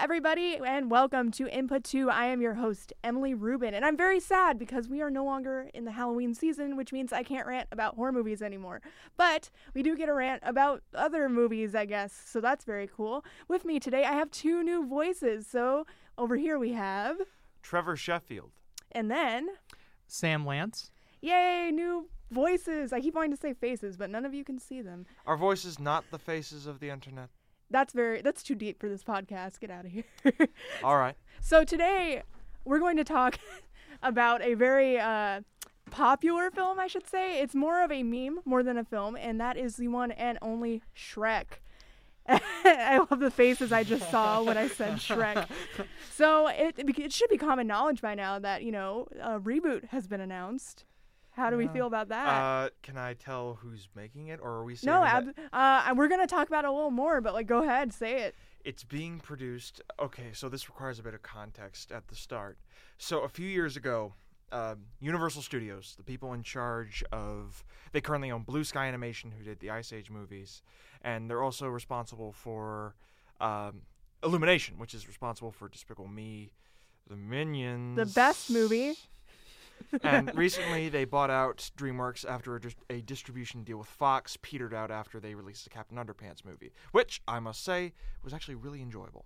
everybody, and welcome to Input 2. I am your host, Emily Rubin, and I'm very sad because we are no longer in the Halloween season, which means I can't rant about horror movies anymore. But we do get a rant about other movies, I guess, so that's very cool. With me today, I have two new voices. So over here we have, Trevor Sheffield. and then, Sam Lance. yay, new voices. I keep wanting to say faces, but none of you can see them. Our voices, not the faces of the internet. That's very, that's too deep for this podcast. Get out of here. All right. So today we're going to talk about a very uh, popular film, I should say. It's more of a meme more than a film, and that is the one and only Shrek. I love the faces I just saw when I said Shrek. So it, it should be common knowledge by now that you know a reboot has been announced. How do we feel about that? Uh, can I tell who's making it, or are we saying no, ab- uh, and we're gonna talk about it a little more, but like, go ahead, say it. it's being produced? Okay, so this requires a bit of context at the start. So a few years ago, um, Universal Studios, the people in charge of, they currently own Blue Sky Animation, who did the Ice Age movies, and they're also responsible for um, Illumination, which is responsible for Despicable Me, The Minions, The best movie. And recently they bought out DreamWorks after a, dis- a distribution deal with Fox petered out after they released the Captain Underpants movie, which I must say was actually really enjoyable.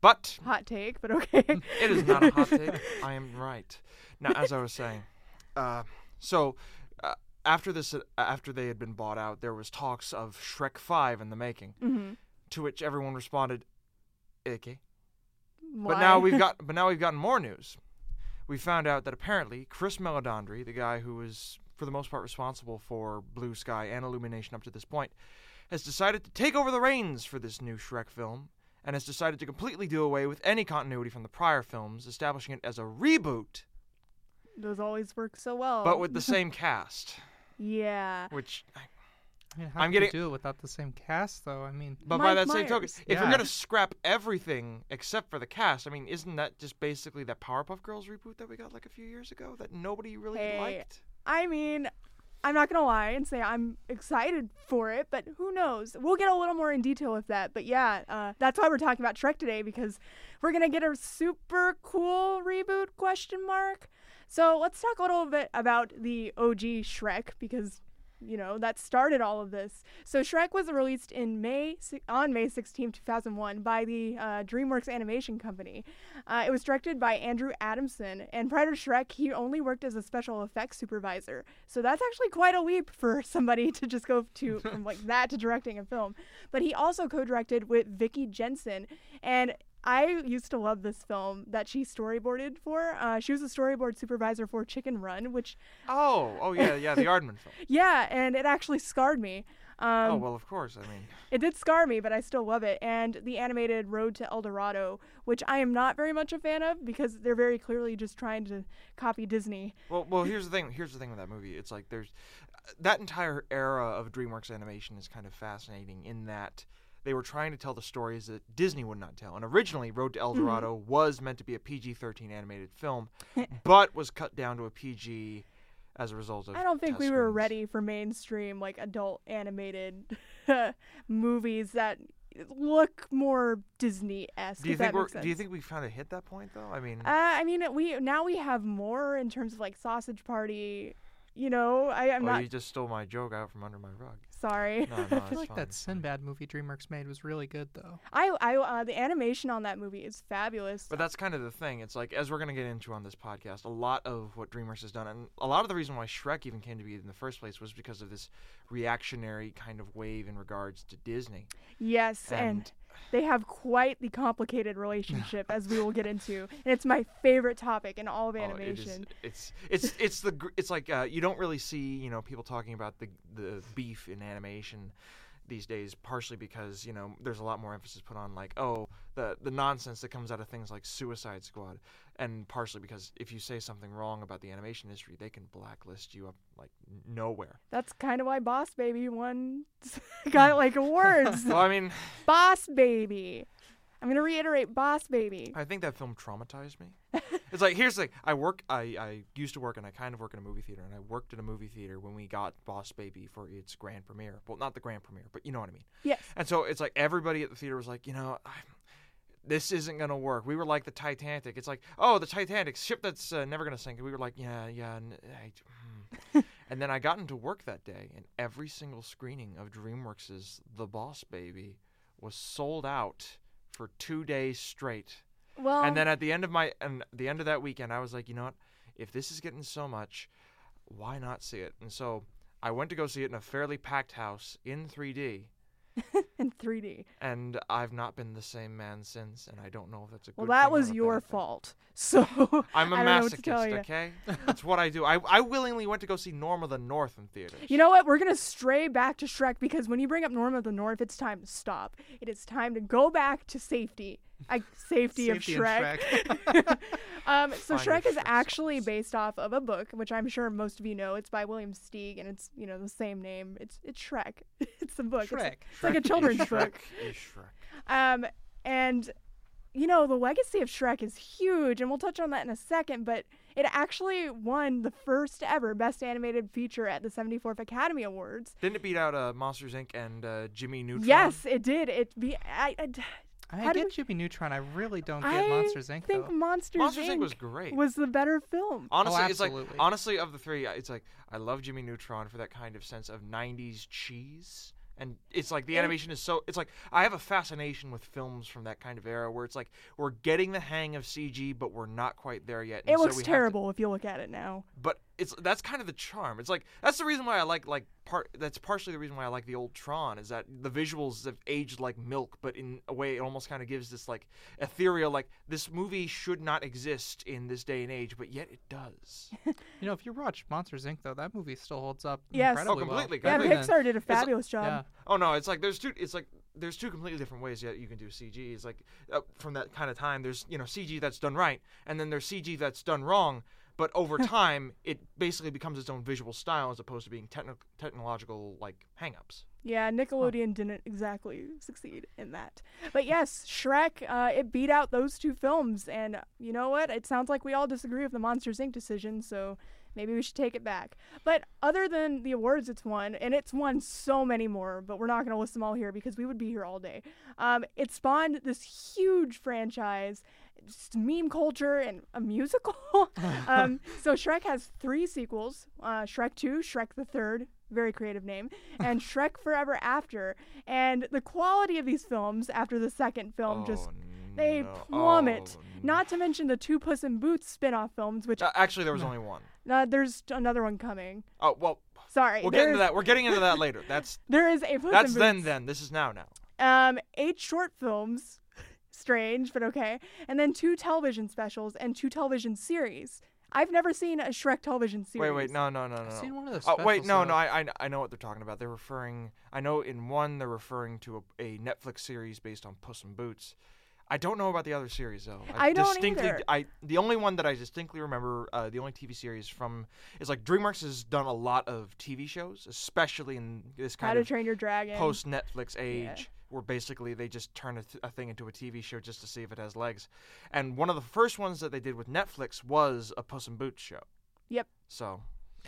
But Hot take, but okay. it is not a hot take. I am right. Now, as I was saying, uh, so uh, after this, uh, after they had been bought out, there was talks of Shrek Five in the making. hmm To which everyone responded, "Okay." Why? But now we've got but now we've gotten more news. We found out that apparently Chris Meledandri, the guy who was for the most part responsible for Blue Sky and Illumination up to this point, has decided to take over the reins for this new Shrek film and has decided to completely do away with any continuity from the prior films, establishing it as a reboot, Those always work so well. but with the same cast, yeah. which I mean, how I'm could getting- you do it without the same cast, though? I mean, But by Mike that same token, Myers. if you're gonna scrap everything except for the cast, I mean, isn't that just basically that Powerpuff Girls reboot that we got like a few years ago that nobody really Hey. liked? I mean, I'm not gonna lie and say I'm excited for it, but who knows? We'll get a little more in detail with that. But yeah, uh, that's why we're talking about Shrek today because we're gonna get a super cool reboot question mark. So let's talk a little bit about the OG Shrek because you know that started all of this. So Shrek was released in May on May 16, 2001 by the uh, DreamWorks Animation Company. Uh, it was directed by Andrew Adamson, and prior to Shrek, he only worked as a special effects supervisor. So that's actually quite a leap for somebody to just go to from like that to directing a film. But he also co-directed with Vicky Jensen, and I used to love this film that she storyboarded for. Uh, she was a storyboard supervisor for Chicken Run, which Oh, oh yeah, yeah, the Aardman film. yeah, and it actually scarred me. Um, oh well, of course. I mean, it did scar me, but I still love it. And the animated Road to El Dorado, which I am not very much a fan of because they're very clearly just trying to copy Disney. well, well. Here's the thing. Here's the thing with that movie. It's like there's that entire era of DreamWorks animation is kind of fascinating in that they were trying to tell the stories that Disney would not tell. And originally, Road to El Mm-hmm. Dorado was meant to be a PG-13 animated film, but was cut down to a PG as a result of. I don't think we were ready for mainstream, like adult animated movies that look more Disney esque. Do you think we're? Do you think we kind of hit that point though? I mean, Uh, I mean, we now we have more in terms of like Sausage Party. You know, I, I'm oh, not you just stole my joke out from under my rug. Sorry. No, no, I feel like fine, that. Sinbad movie DreamWorks made was really good, though. I, I, uh, the animation on that movie is fabulous. But that's kind of the thing. It's like as we're gonna get into on this podcast, a lot of what DreamWorks has done, and a lot of the reason why Shrek even came to be in the first place was because of this reactionary kind of wave in regards to Disney. Yes, and, And- they have quite the complicated relationship, as we will get into. And it's my favorite topic in all of Oh, it is- animation. it's it's it's the it's like uh, you don't really see you know people talking about the the beef in animation these days partially because you know there's a lot more emphasis put on like oh the the nonsense that comes out of things like Suicide Squad and partially because if you say something wrong about the animation industry they can blacklist you up like nowhere. That's kind of why Boss Baby won, got like awards. well, I mean, Boss Baby. I'm gonna reiterate, Boss Baby. I think that film traumatized me. It's like here's the thing. I work. I, I used to work, and I kind of work in a movie theater. And I worked in a movie theater when we got Boss Baby for its grand premiere. Well, not the grand premiere, but you know what I mean. Yes. And so it's like everybody at the theater was like, you know, I, this isn't gonna work. We were like the Titanic. It's like, oh, the Titanic ship that's uh, never gonna sink. We were like, yeah, yeah. n- I- hmm. and then I got into work that day, and every single screening of DreamWorks's The Boss Baby was sold out for two days straight. Well, And then at the end of my and the end of that weekend, I was like, you know what? If this is getting so much, why not see it? And so I went to go see it in a fairly packed house in 3D, in 3D. and I've not been the same man since. And I don't know if that's a good. Well, that was your fault. So I'm a I don't know what to tell masochist, okay? That's what I do. I I willingly went to go see Norm of the North in theaters. You know what? We're gonna stray back to Shrek because when you bring up Norm of the North, it's time to stop. It is time to go back to safety. I, safety, Safety of and Shrek. um, so Shrek is actually based off of a book, which I'm sure most of you know. It's by William Steig, and it's you know the same name. It's it's Shrek. it's a book. It's, Shrek. it's like a Shrek is children's Shrek book. Shrek. Um, and you know the legacy of Shrek is huge, and we'll touch on that in a second. But it actually won the first ever Best Animated Feature at the 74th Academy Awards. Didn't it beat out uh, Monsters Inc. and uh, Jimmy Neutron? Yes, it did. It be I, I, I How get Jimmy Neutron. I really don't get I Monsters Inc. think though. Monsters, Monsters Inc. Inc. was great. was the better film. Honestly, it's oh, like honestly of the three, it's like I love Jimmy Neutron for that kind of sense of '90s cheese, and it's like the Yeah. animation is so. It's like I have a fascination with films from that kind of era where it's like we're getting the hang of CG, but we're not quite there yet. and It so looks we have to- terrible if you look at it now. but it's that's kind of the charm. It's like that's the reason why I like like part. That's partially the reason why I like the old Tron is that the visuals have aged like milk, but in a way it almost kind of gives this like ethereal like this movie should not exist in this day and age, but yet it does. You know, if you watch Monsters Inc. though, that movie still holds up Yes. incredibly Oh, completely, well. Yeah, Completely. Better Pixar did a fabulous than- job. Yeah. Oh no, it's like there's two. It's like there's two completely different ways that you can do CG. It's like uh, from that kind of time. There's you know CG that's done right, and then there's CG that's done wrong. But over time, it basically becomes its own visual style as opposed to being techno- technological like hangups. Yeah, Nickelodeon didn't exactly succeed in that. But yes, Shrek, uh, it beat out those two films. And you know what? It sounds like we all disagree with the Monsters Inc. decision, so maybe we should take it back. But other than the awards it's won, and it's won so many more, but we're not going to list them all here because we would be here all day. Um, it spawned this huge franchise. Just meme culture and a musical. um, so Shrek has three sequels: uh, Shrek Two, Shrek the Third, very creative name, and Shrek Forever After. And the quality of these films after the second film just Oh, they no. plummet. Oh, not to mention the two Puss in Boots spin-off films, which Uh, actually, there was only one. uh, there's another one coming. Oh well, Sorry, we'll get into that. We're getting into that later. That's There is a Puss that's in then. Then this is now. Now. Um, eight short films, strange but okay, and then two television specials and two television series. I've never seen a Shrek television series. Wait, wait, no, no, no, no. I've seen one of those. Oh wait, no, though. no. I, I I know what they're talking about. They're referring. I know in one they're referring to a, a Netflix series based on Puss in Boots. I don't know about the other series though. I don't distinctly, either. I the only one that I distinctly remember, uh, the only TV series from is like DreamWorks has done a lot of TV shows, especially in this kind How kind to of Train Your Dragon. post Netflix age, where basically they just turn a, th- a thing into a TV show just to see if it has legs. And one of the first ones that they did with Netflix was a Puss in Boots show. Yep. So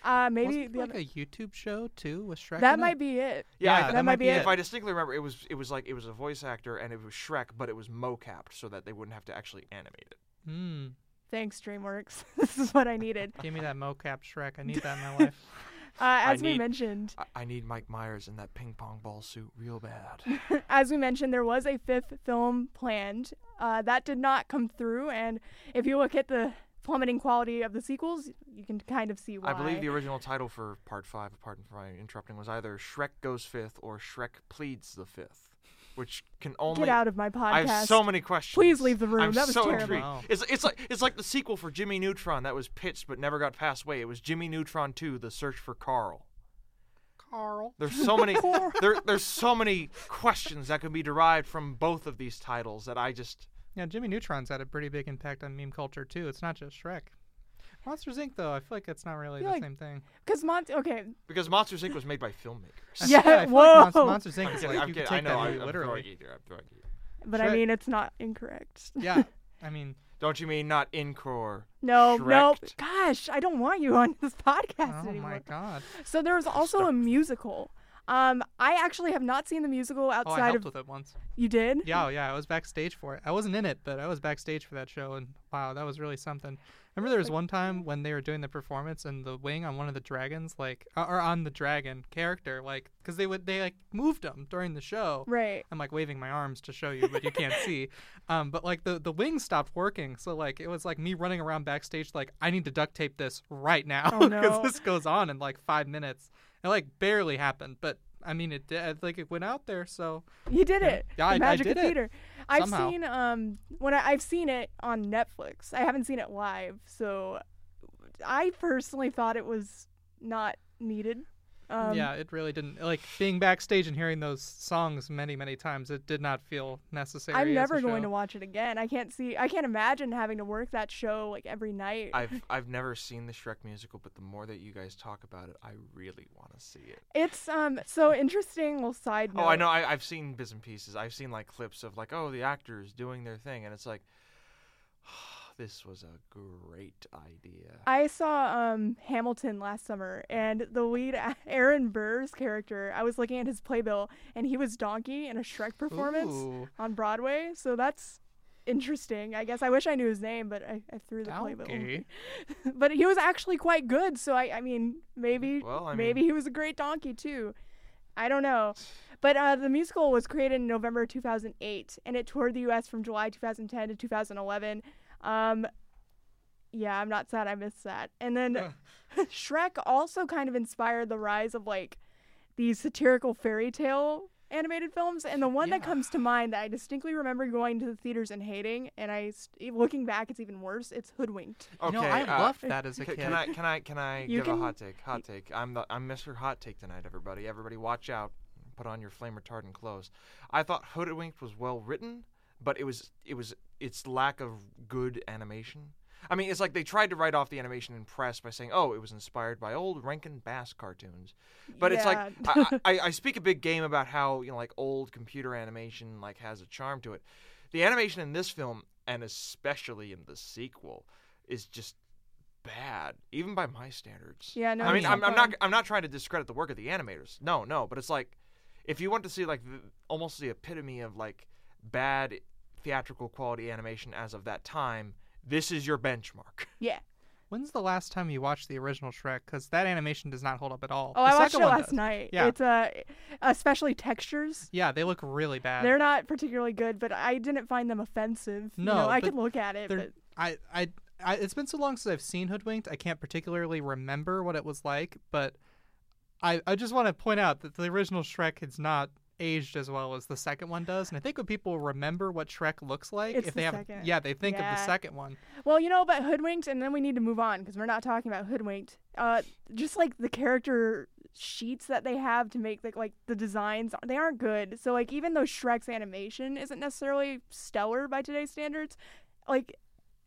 Uh, maybe Wasn't there like a YouTube show too with Shrek. that in might it? be it. Yeah, Yeah, I- that might be it. if it. I distinctly remember, it was it was like it was a voice actor and it was Shrek, but it was mocapped so that they wouldn't have to actually animate it. Hmm. Thanks, DreamWorks. this is what I needed. Give me that mocap Shrek. I need that in my life. Uh, as we need- mentioned, I, I need Mike Myers in that ping pong ball suit real bad. as we mentioned, there was a fifth film planned. Uh, that did not come through, and if you look at the plummeting quality of the sequels, you can kind of see why. I believe the original title for Part Five, pardon for my interrupting, was either Shrek Goes Fifth or Shrek Pleads the Fifth, which can only. Get out of my podcast. I podcast. have so many questions. Please leave the room. I'm That was so terrible. intrigued. Wow. It's it's like it's like the sequel for Jimmy Neutron that was pitched but never got passed away. It was Jimmy Neutron 2: The Search for Carl. Carl. There's so many there there's so many questions that can be derived from both of these titles that I just Yeah, Jimmy Neutron's had a pretty big impact on meme culture too. It's not just Shrek. Monsters Inc. though, I feel like it's not really feel the like- same thing. Because Monty, okay, because Monsters Inc. was made by filmmakers. I Yeah, feel- I feel like Monst- whoa. Monsters Inc. I'm is kidding, like I'm you kidding. can I take know. that I, movie I'm literally. throwing you there. I'm throwing you. but I Shrek- mean it's not incorrect. Yeah, I mean, Don't you mean not Incor? No, no. Shrek'd. Gosh, I don't want you on this podcast oh anymore. my god. So there was also a musical. Um, I actually have not seen the musical outside of Oh, I outside helped of. with it once. You did? Yeah, oh, yeah, I was backstage for it. I wasn't in it, but I was backstage for that show, and wow, that was really something. Remember, there was one time when they were doing the performance, and the wing on one of the dragons, like, uh, or on the dragon character, like, because they would they like moved them during the show. Right. I'm like waving my arms to show you, but you can't see. Um, but like the the wing stopped working, so like it was like me running around backstage, like I need to duct tape this right now Oh, because no. this goes on in like five minutes. It like barely happened, but I mean it did. Like it went out there, so You did it. Yeah, the I- I did of it. theater. I've seen um when I, I've seen it on Netflix. I haven't seen it live, so I personally thought it was not needed. Um, yeah, it really didn't. Like being backstage and hearing those songs many many times, it did not feel necessary. I'm as a never going show. to watch it again. I can't see. I can't imagine having to work that show like every night. I've I've never seen the Shrek musical, but the more that you guys talk about it, I really want to see it. It's um so interesting. Little side note. Oh, I know. I, I've seen bits and pieces. I've seen like clips of like, oh, the actors doing their thing, and it's like, this was a great idea. I saw um Hamilton last summer, and the lead Aaron Burr's character. I was looking at his playbill, and he was Donkey in a Shrek performance Ooh, on Broadway. So that's interesting. I guess I wish I knew his name, but I, I threw the playbill. Donkey. but he was actually quite good. So I, I mean, maybe Well, I maybe mean- he was a great donkey too. I don't know. But uh, the musical was created in November 2008, and it toured the U.S. from July 2010 to 2011. Um, yeah, I'm not sad I missed that. And then Shrek also kind of inspired the rise of like these satirical fairy tale animated films. And the one that comes to mind that I distinctly remember going to the theaters and hating, and I st- looking back, it's even worse. It's Hoodwinked. You know, Okay, I uh, loved that as a C- kid. can I can I can I You give can- a hot take? Hot take. I'm the I'm Mr. Hot Take tonight, everybody. Everybody, watch out. Put on your flame retardant clothes. I thought Hoodwinked was well written, but it was it was its lack of good animation. I mean, it's like they tried to write off the animation in press by saying, "Oh, it was inspired by old Rankin Bass cartoons." But it's like I, I, I speak a big game about how you know like old computer animation like has a charm to it. The animation in this film, and especially in the sequel, is just bad, even by my standards. Yeah, no, I mean, I'm, not I'm not. I'm not trying to discredit the work of the animators. No, no, but it's like if you want to see like the, almost the epitome of like bad theatrical quality animation as of that time, this is your benchmark. yeah. When's the last time you watched the original Shrek? Because that animation does not hold up at all. Oh, The I watched it last does. night. Yeah. It's uh, especially textures. Yeah, they look really bad. They're not particularly good, but I didn't find them offensive. you No, know, I but could look at it, but I, I, I, it's been so long since I've seen Hoodwinked, I can't particularly remember what it was like. But I, I just want to point out that the original Shrek is not aged as well as the second one does. And I think when people remember what Shrek looks like, It's if the they have, second. yeah, they think of the second one. well, you know, but hoodwinked, and then we need to move on because we're not talking about hoodwinked. Uh, just like the character sheets that they have to make like the designs, they aren't good. So like even though Shrek's animation isn't necessarily stellar by today's standards, like.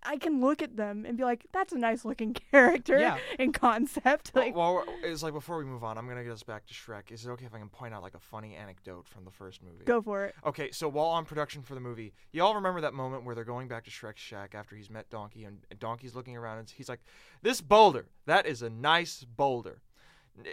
I can look at them and be like, "That's a nice looking character Yeah. in concept." Like, well, well, it's like before we move on, I'm gonna get us back to Shrek. Is it okay if I can point out like a funny anecdote from the first movie? go for it. Okay, so while on production for the movie, y'all remember that moment where they're going back to Shrek's shack after he's met Donkey, and Donkey's looking around and he's like, "This boulder, that is a nice boulder."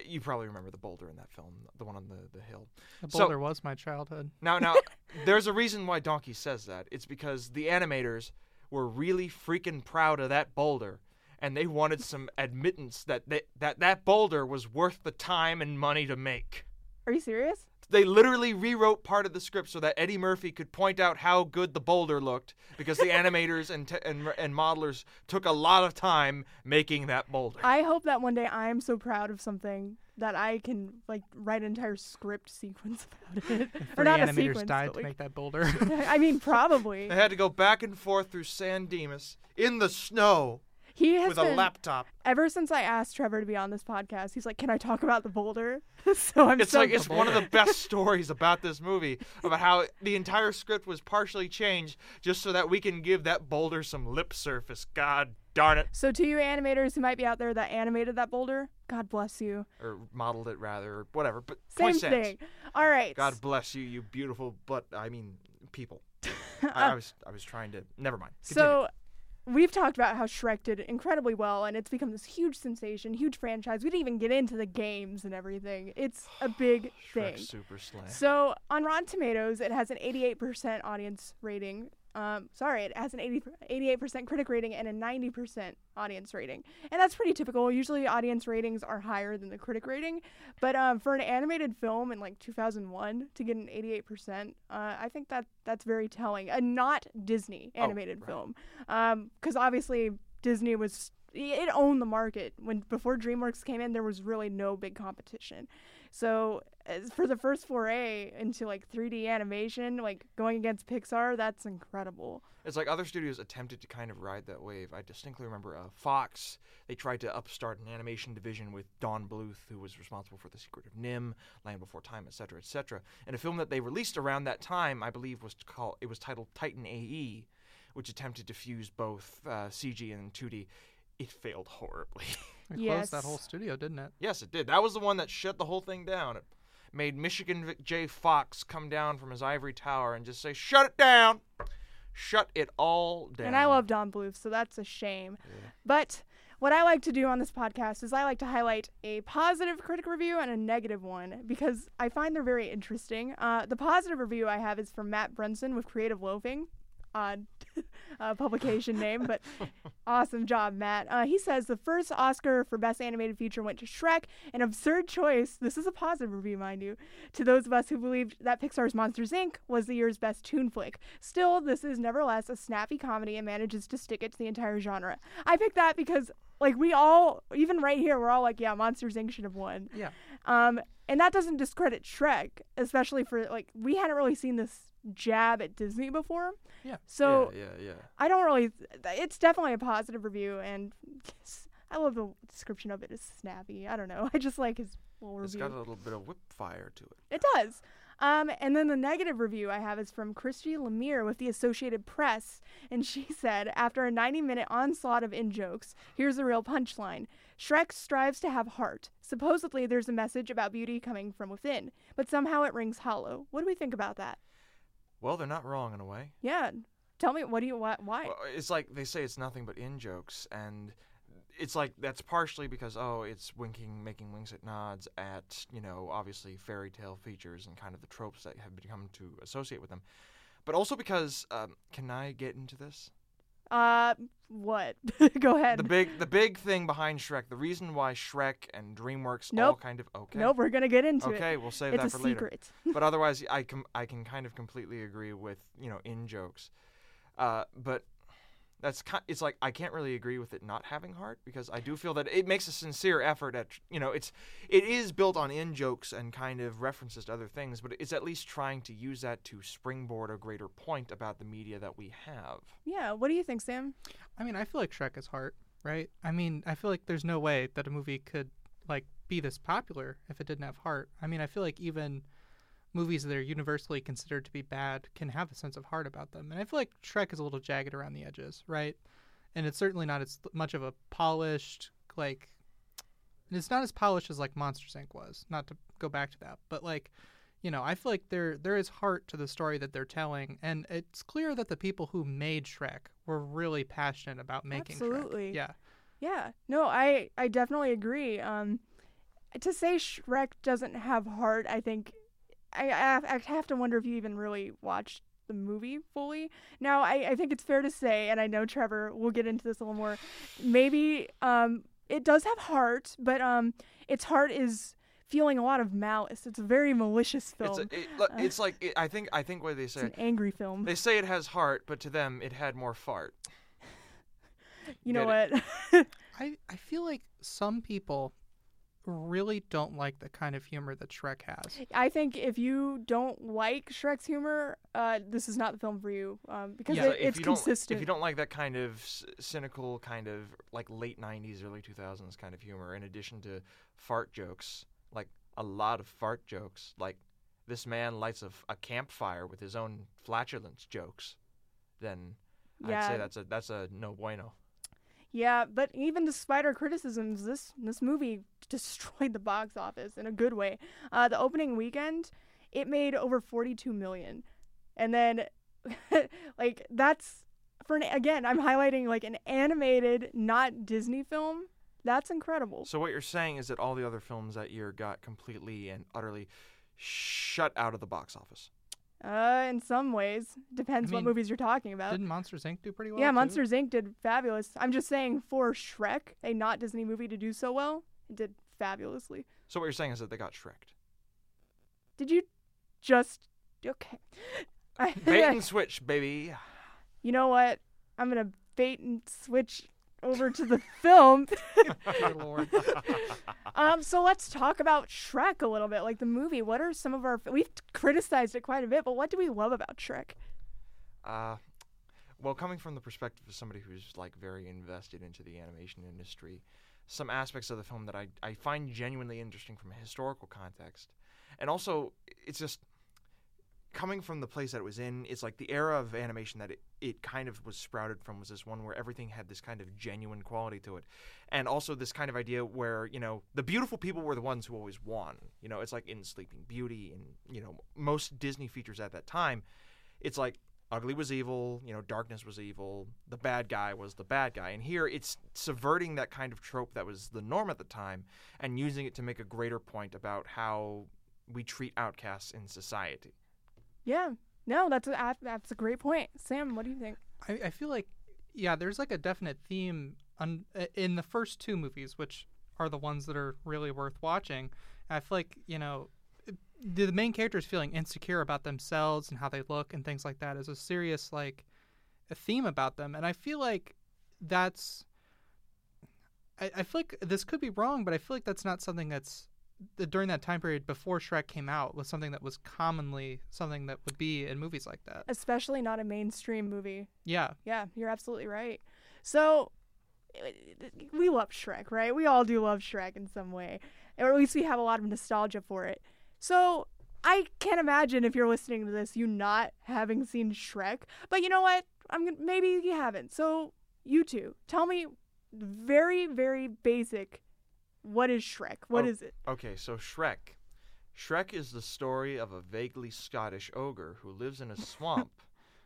You probably remember the boulder in that film, the one on the, the hill. The So- boulder was my childhood. Now, now, there's a reason why Donkey says that. It's because the animators were really freaking proud of that boulder, and they wanted some admittance that they, that that boulder was worth the time and money to make. Are you serious? They literally rewrote part of the script so that Eddie Murphy could point out how good the boulder looked because the animators and, te- and and modelers took a lot of time making that boulder. I hope that one day I am so proud of something that I can like write an entire script sequence about it. or Three not a animators sequence, died to like- make that boulder. I mean, probably. They had to go back and forth through San Dimas in the snow He has with a laptop. ever since I asked Trevor to be on this podcast. He's like, "Can I talk about the boulder?" so I'm It's so like it's one of the best stories about this movie about how the entire script was partially changed just so that we can give that boulder some lip surface. God darn it, So to you animators who might be out there that animated that boulder, God bless you. or modeled it rather, or whatever. But Same thing. All right. God bless you, you beautiful, but I mean people. I, I was I was trying to. Never mind. Continue. So we've talked about how Shrek did incredibly well, and it's become this huge sensation, huge franchise. We didn't even get into the games and everything. It's a big thing. Super Slay. So on Rotten Tomatoes, it has an 88% audience rating. Um, sorry, it has an 80, 88% critic rating and a 90% audience rating, and that's pretty typical. Usually, audience ratings are higher than the critic rating, but um, for an animated film in like 2001 to get an 88%, uh, I think that that's very telling. A not Disney Oh, animated right. film, because obviously Disney was it owned the market when before DreamWorks came in. There was really no big competition. So for the first foray into like 3D animation, like going against Pixar, that's incredible. It's like other studios attempted to kind of ride that wave. I distinctly remember uh, Fox. They tried to upstart an animation division with Don Bluth, who was responsible for The Secret of NIMH, Land Before Time, etc., etc. And a film that they released around that time, I believe, was called it was titled Titan AE, which attempted to fuse both uh, CG and 2D. It failed horribly. It closed that whole studio, didn't it? yes, it did. That was the one that shut the whole thing down. It made Michigan Vic- J. Fox come down from his ivory tower and just say, "Shut it down." Shut it all down. And I love Don Bluth, so that's a shame. Yeah. But what I like to do on this podcast is I like to highlight a positive critic review and a negative one because I find they're very interesting. Uh, the positive review I have is from Matt Brunson with Creative Loafing. Odd uh, publication name, but awesome job, Matt. Uh, he says the first Oscar for Best Animated Feature went to Shrek, an absurd choice. This is a positive review, mind you, to those of us who believed that Pixar's Monsters Inc. was the year's best toon flick. Still, this is nevertheless a snappy comedy and manages to stick it to the entire genre. I picked that because, like, we all, even right here, we're all like, yeah, Monsters Inc. should have won. Yeah. Um, and that doesn't discredit Shrek, especially for like we hadn't really seen this jab at Disney before. Yeah. So yeah, yeah, yeah. I don't really. It's definitely a positive review, and I love the description of it as snappy. I don't know. I just like his little It's review. got a little bit of whip fire to it. It does. Um, and then the negative review I have is from Christy Lemire with the Associated Press, and she said, after a 90-minute onslaught of in-jokes, here's the real punchline: Shrek strives to have heart. Supposedly, there's a message about beauty coming from within, but somehow it rings hollow. What do we think about that? Well, they're not wrong in a way. Yeah, tell me what do you why? why? Well, it's like they say it's nothing but in jokes, and it's like that's partially because oh, it's winking, making winks at nods at you know obviously fairy tale features and kind of the tropes that have become to associate with them, but also because um, can I get into this? Uh, what? Go ahead. The big the big thing behind Shrek, the reason why Shrek and DreamWorks all kind of okay. Nope, we're gonna get into it. Okay, we'll save It's that for later. secret. but otherwise, I can I can kind of completely agree with you know in jokes, uh, but that's ki- it's like I can't really agree with it not having heart because I do feel that it makes a sincere effort at you know it's it is built on in jokes and kind of references to other things, but it's at least trying to use that to springboard a greater point about the media that we have. Yeah. What do you think, Sam? I mean, I feel like Shrek is heart, right? I mean, I feel like there's no way that a movie could like be this popular if it didn't have heart. I mean, I feel like even movies that are universally considered to be bad can have a sense of heart about them. And I feel like Shrek is a little jagged around the edges, right? And it's certainly not as much of a polished like it's not as polished as like Monsters Inc was. Not to go back to that, but like you know, I feel like there there is heart to the story that they're telling, and it's clear that the people who made Shrek were really passionate about making Absolutely. Shrek. Yeah, Yeah. No, I I definitely agree. Um, to say Shrek doesn't have heart, I think I I have, I have to wonder if you even really watched the movie fully. Now, I I think it's fair to say, and I know Trevor we'll get into this a little more. Maybe um it does have heart, but um its heart is feeling a lot of malice. It's a very malicious It's film. a, it, look, it's like it, I think I think what they say. it's say an angry film. they say it has heart, but to them it had more fart. you know get what? I I feel like some people really don't like the kind of humor that Shrek has. I think if you don't like Shrek's humor, uh, this is not the film for you um, because Yeah, it, So it's consistent. If you don't like that kind of s- cynical, kind of like late '90s, early 2000s kind of humor, in addition to fart jokes, like a lot of fart jokes, like this man lights a, f- a campfire with his own flatulence jokes, then I'd say that's a that's a no bueno. yeah, but even despite our criticisms, this this movie destroyed the box office in a good way. Uh, the opening weekend, it made over 42 million, and then like that's for an again, I'm highlighting like an animated, not Disney film. That's incredible. So what you're saying is that all the other films that year got completely and utterly shut out of the box office. Uh, in some ways, depends what mean, movies you're talking about. Didn't Monsters Inc. do pretty well? yeah, too? Monsters Inc. did fabulous. I'm just saying, for Shrek, a not Disney movie, to do so well, it did fabulously. So what you're saying is that they got Shreked. Did you just okay? Bait and switch, baby. you know what? I'm gonna bait and switch over to the film. Dear Lord. um, so let's talk about Shrek a little bit, like the movie. What are some of our we've criticized it quite a bit, but what do we love about Shrek? Uh, well, coming from the perspective of somebody who's like very invested into the animation industry, some aspects of the film that I, I find genuinely interesting from a historical context, and also it's just coming from the place that it was in. It's like the era of animation that it, it kind of was sprouted from was this one where everything had this kind of genuine quality to it, and also this kind of idea where you know the beautiful people were the ones who always won. You know, it's like in Sleeping Beauty and you know most Disney features at that time. It's like ugly was evil, you know, darkness was evil, the bad guy was the bad guy. And here it's subverting that kind of trope that was the norm at the time and using it to make a greater point about how we treat outcasts in society. Yeah, no, that's a that's a great point. Sam, what do you think? I, I feel like, yeah, there's like a definite theme on, uh, in the first two movies, which are the ones that are really worth watching. I feel like, you know, the, the main characters feeling insecure about themselves and how they look and things like that is a serious, like, a theme about them. And I feel like that's. I, I feel like this could be wrong, but I feel like that's not something that's th- during that time period before Shrek came out was something that was commonly something that would be in movies like that. Especially not a mainstream movie. Yeah, Yeah, you're absolutely right. So we love Shrek, right? We all do love Shrek in some way, or at least we have a lot of nostalgia for it. So I can't imagine if you're listening to this, you not having seen Shrek. But you know what? I'm gonna, maybe you haven't. So you two, tell me, very very basic. What is Shrek? What Oh. is it? Okay, so Shrek. Shrek is the story of a vaguely Scottish ogre who lives in a swamp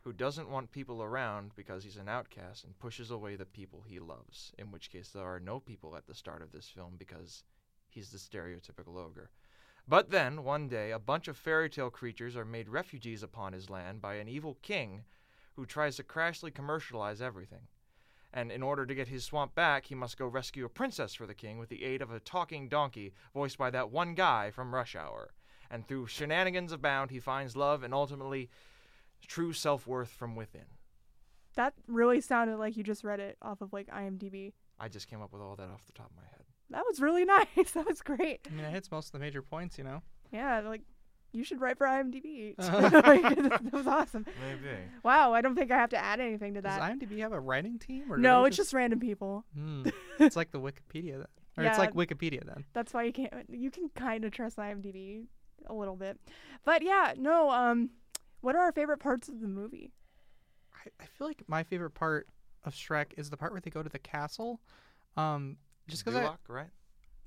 who doesn't want people around because he's an outcast and pushes away the people he loves. In which case, there are no people at the start of this film because he's the stereotypical ogre. But then, one day, a bunch of fairy tale creatures are made refugees upon his land by an evil king who tries to crashly commercialize everything. And in order to get his swamp back, he must go rescue a princess for the king with the aid of a talking donkey voiced by that one guy from Rush Hour. And through shenanigans abound, he finds love and ultimately true self worth from within. That really sounded like you just read it off of like IMDb. I just came up with all that off the top of my head. That was really nice. That was great. I mean, it hits most of the major points, you know. Yeah, like you should write for IMDb. Like, that was awesome. Maybe. Wow, I don't think I have to add anything to that. Does. IMDb have a writing team? Or no, it's just random people. Hmm. it's like the Wikipedia then, or it's like Wikipedia then. That's why you can't. You can kind of trust IMDb a little bit, but yeah, no. Um, what are our favorite parts of the movie? I, I feel like my favorite part of Shrek is the part where they go to the castle. Um, just because I Duloc, right?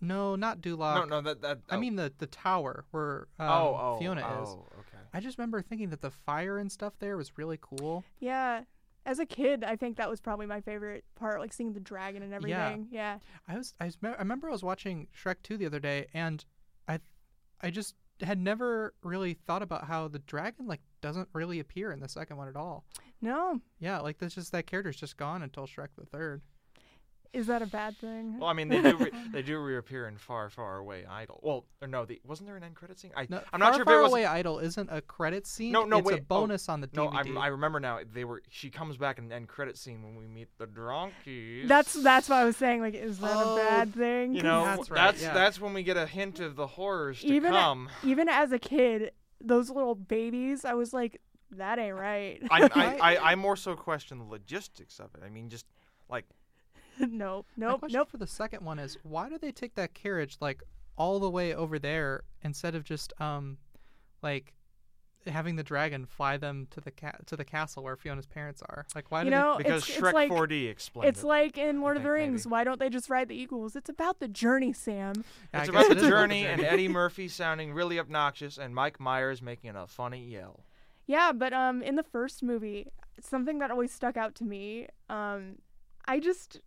no, not Duloc. no, no, that that. I oh. mean the the tower where um, oh, oh, Fiona is. oh, okay. I just remember thinking that the fire and stuff there was really cool. Yeah, as a kid, I think that was probably my favorite part, like seeing the dragon and everything. Yeah, I was I, was, I remember I was watching Shrek 2 the other day and I I just had never really thought about how the dragon like doesn't really appear in the second one at all. no, Yeah, like that's just that character's just gone until Shrek the third. Is that a bad thing? Well, I mean, they do re- they do reappear in Far Far Away Idol. Well, or no, the, wasn't there an end credit scene? I No, I'm not Far sure if Far it was. Away Idol isn't a credit scene. No, no, it's wait, a oh, bonus on the No, DVD. I'm, I remember now. They were. She comes back in the end credit scene when we meet the donkeys. That's that's what I was saying. Like, is that Oh, a bad thing? You 'Cause know, That's that's right, that's, yeah. when we get a hint of the horrors to Even a- come. even as a kid, those little babies, I was like, that ain't right. I, I, I, I more so question the logistics of it. I mean, just like nope, My nope, question nope. for the second one is why do they take that carriage like all the way over there instead of just um like having the dragon fly them to the ca- to the castle where Fiona's parents are? Like why You do know, because it's, Shrek it's like 4D explained it's it. like in Lord of the Rings. maybe. Why don't they just ride the eagles? It's about the journey, Sam. they? I it's guess about it the is journey and Eddie Murphy sounding really obnoxious and Mike Myers making a funny yell. Yeah, but um, in the first movie, something that always stuck out to me, um, I just,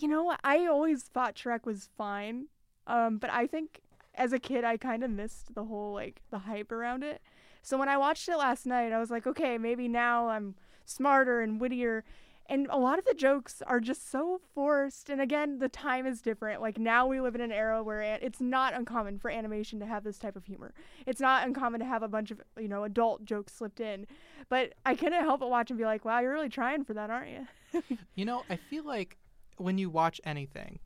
you know, I always thought Shrek was fine, um, but I think as a kid I kind of missed the whole like the hype around it. So when I watched it last night, I was like, okay, maybe now I'm smarter and wittier. And a lot of the jokes are just so forced. And again, the time is different. Like now we live in an era where it's not uncommon for animation to have this type of humor. It's not uncommon to have a bunch of, you know, adult jokes slipped in. But I couldn't help but watch and be like, wow, you're really trying for that, aren't you? You know, I feel like when you watch anything,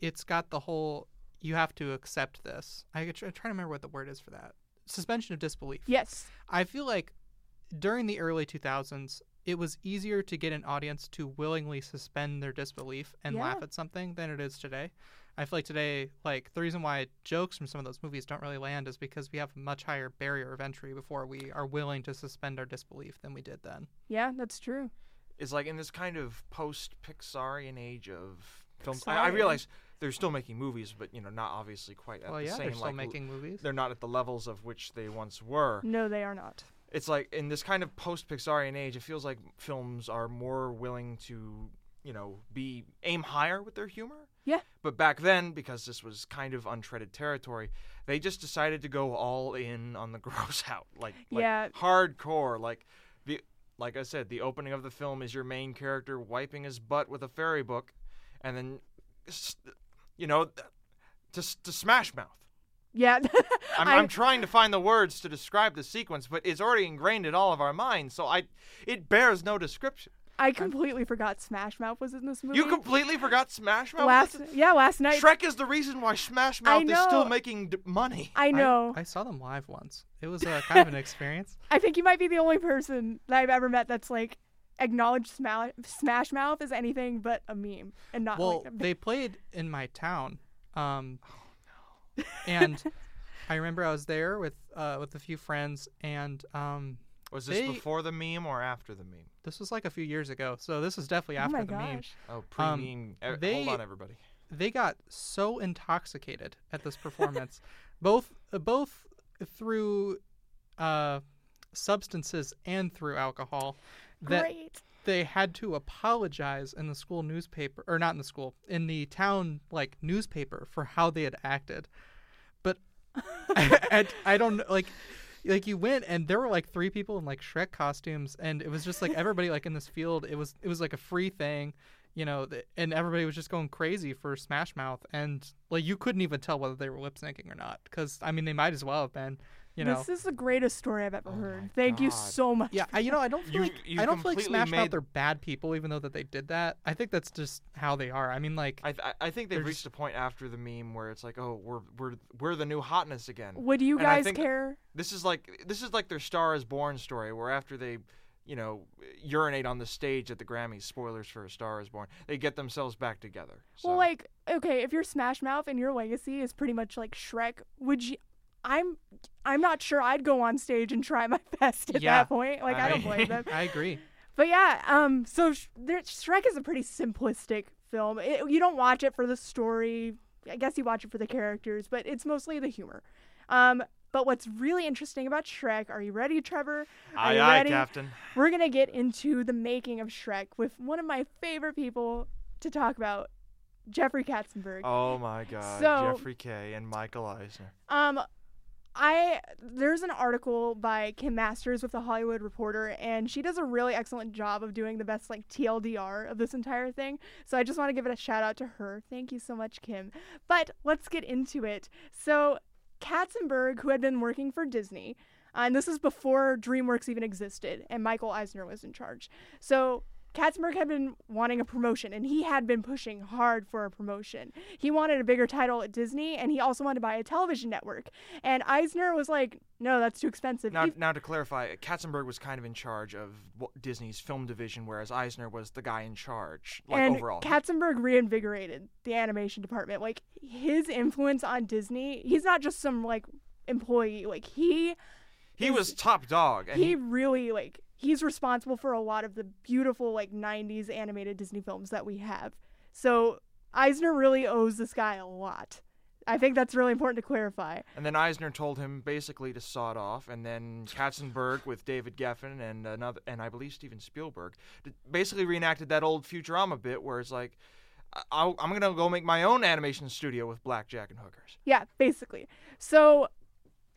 it's got the whole you have to accept this. I try, try to remember what the word is for that. Suspension of disbelief. yes. I feel like during the early 2000s, it was easier to get an audience to willingly suspend their disbelief and Yeah. laugh at something than it is today. I feel like today, like the reason why jokes from some of those movies don't really land is because we have a much higher barrier of entry before we are willing to suspend our disbelief than we did then. Yeah, that's true. Is like in this kind of post Pixarian age of films. I, I realize they're still making movies, but you know, not obviously quite at well, the yeah, same. they're still like, l- making movies. They're not at the levels of which they once were. No, they are not. It's like in this kind of post Pixarian age, it feels like films are more willing to, you know, be aim higher with their humor. Yeah. But back then, because this was kind of untreaded territory, they just decided to go all in on the gross out, like, like Yeah. hardcore. Like the, like I said, the opening of the film is your main character wiping his butt with a fairy book, and then, you know, to to Smash Mouth. Yeah. I'm, I- I'm trying to find the words to describe the sequence, but it's already ingrained in all of our minds, so I, it bears no description. I completely forgot Smash Mouth was in this movie. You completely forgot Smash Mouth. last yeah last night. Shrek is the reason why Smash I Mouth is still making d- money. I know. I, saw them live once. It was uh, kind of an experience. I think you might be the only person that I've ever met that's like acknowledged Smash, Smash Mouth as anything but a meme and not Well, like a they played in my town. Um, Oh, and I remember I was there with uh, with a few friends, and um, Was this They- before the meme or after the meme? this was like a few years ago. So this was definitely oh after my the meme. gosh. Oh, pre-meme. E- they- Hold on, everybody. They got so intoxicated at this performance, both uh, both through uh, substances and through alcohol, that Great. they had to apologize in the school newspaper or not in the school in the town like newspaper for how they had acted but I, I, I don't like like you went and there were like three people in like shrek costumes and it was just like everybody like in this field it was it was like a free thing you know and everybody was just going crazy for smash mouth and like you couldn't even tell whether they were lip syncing or not because i mean they might as well have been you know This is the greatest story I've ever Oh heard. my Thank you so much. Yeah, I, you know, I don't feel You- like you I don't feel like completely Smash Mouth made- are bad people, even though that they did that. I think that's just how they are. I mean, like, I, th- I think they've They're reached a point after the meme where it's like, oh, we're we're we're the new hotness again. Would you And guys care? This is like this is like their Star is Born story, where after they, you know, urinate on the stage at the Grammys. Spoilers for A Star is Born. They get themselves back together. So. Well, like, okay, if you're Smash Mouth and your legacy is pretty much like Shrek, would you? I'm, I'm not sure I'd go on stage and try my best at Yeah, that point. Like, I, I- don't blame them. I agree. But yeah, um, so Sh- there, Shrek is a pretty simplistic film. It, you don't watch it for the story. I guess you watch it for the characters, but it's mostly the humor. Um, but what's really interesting about Shrek? Are you ready, Trevor? Are aye, you aye, ready? Captain. We're gonna get into the making of Shrek with one of my favorite people to talk about, Jeffrey Katzenberg. Oh my God, So- Jeffrey K. and Michael Eisner. Um, I there's an article by Kim Masters with the Hollywood Reporter, and she does a really excellent job of doing the best like TLDR of this entire thing. So I just want to give it a shout out to her. Thank you so much, Kim. But let's get into it. So Katzenberg, who had been working for Disney, uh, and this is before DreamWorks even existed, and Michael Eisner was in charge. So Katzenberg had been wanting a promotion, and he had been pushing hard for a promotion. He wanted a bigger title at Disney, and he also wanted to buy a television network. And Eisner was like, "No, that's too expensive." Now, If- now to clarify, Katzenberg was kind of in charge of Disney's film division, whereas Eisner was the guy in charge, like and overall. Katzenberg reinvigorated the animation department. Like his influence on Disney, he's not just some like employee. Like he he is- was top dog, and he he, really like he's responsible for a lot of the beautiful like 90s animated Disney films that we have. So Eisner really owes this guy a lot. I think that's really important to clarify. And then Eisner told him basically to saw it off, and then Katzenberg with David Geffen and another, and I believe Steven Spielberg, basically reenacted that old Futurama bit where it's like, I- I'm gonna go make my own animation studio with blackjack and hookers. Yeah, basically. So,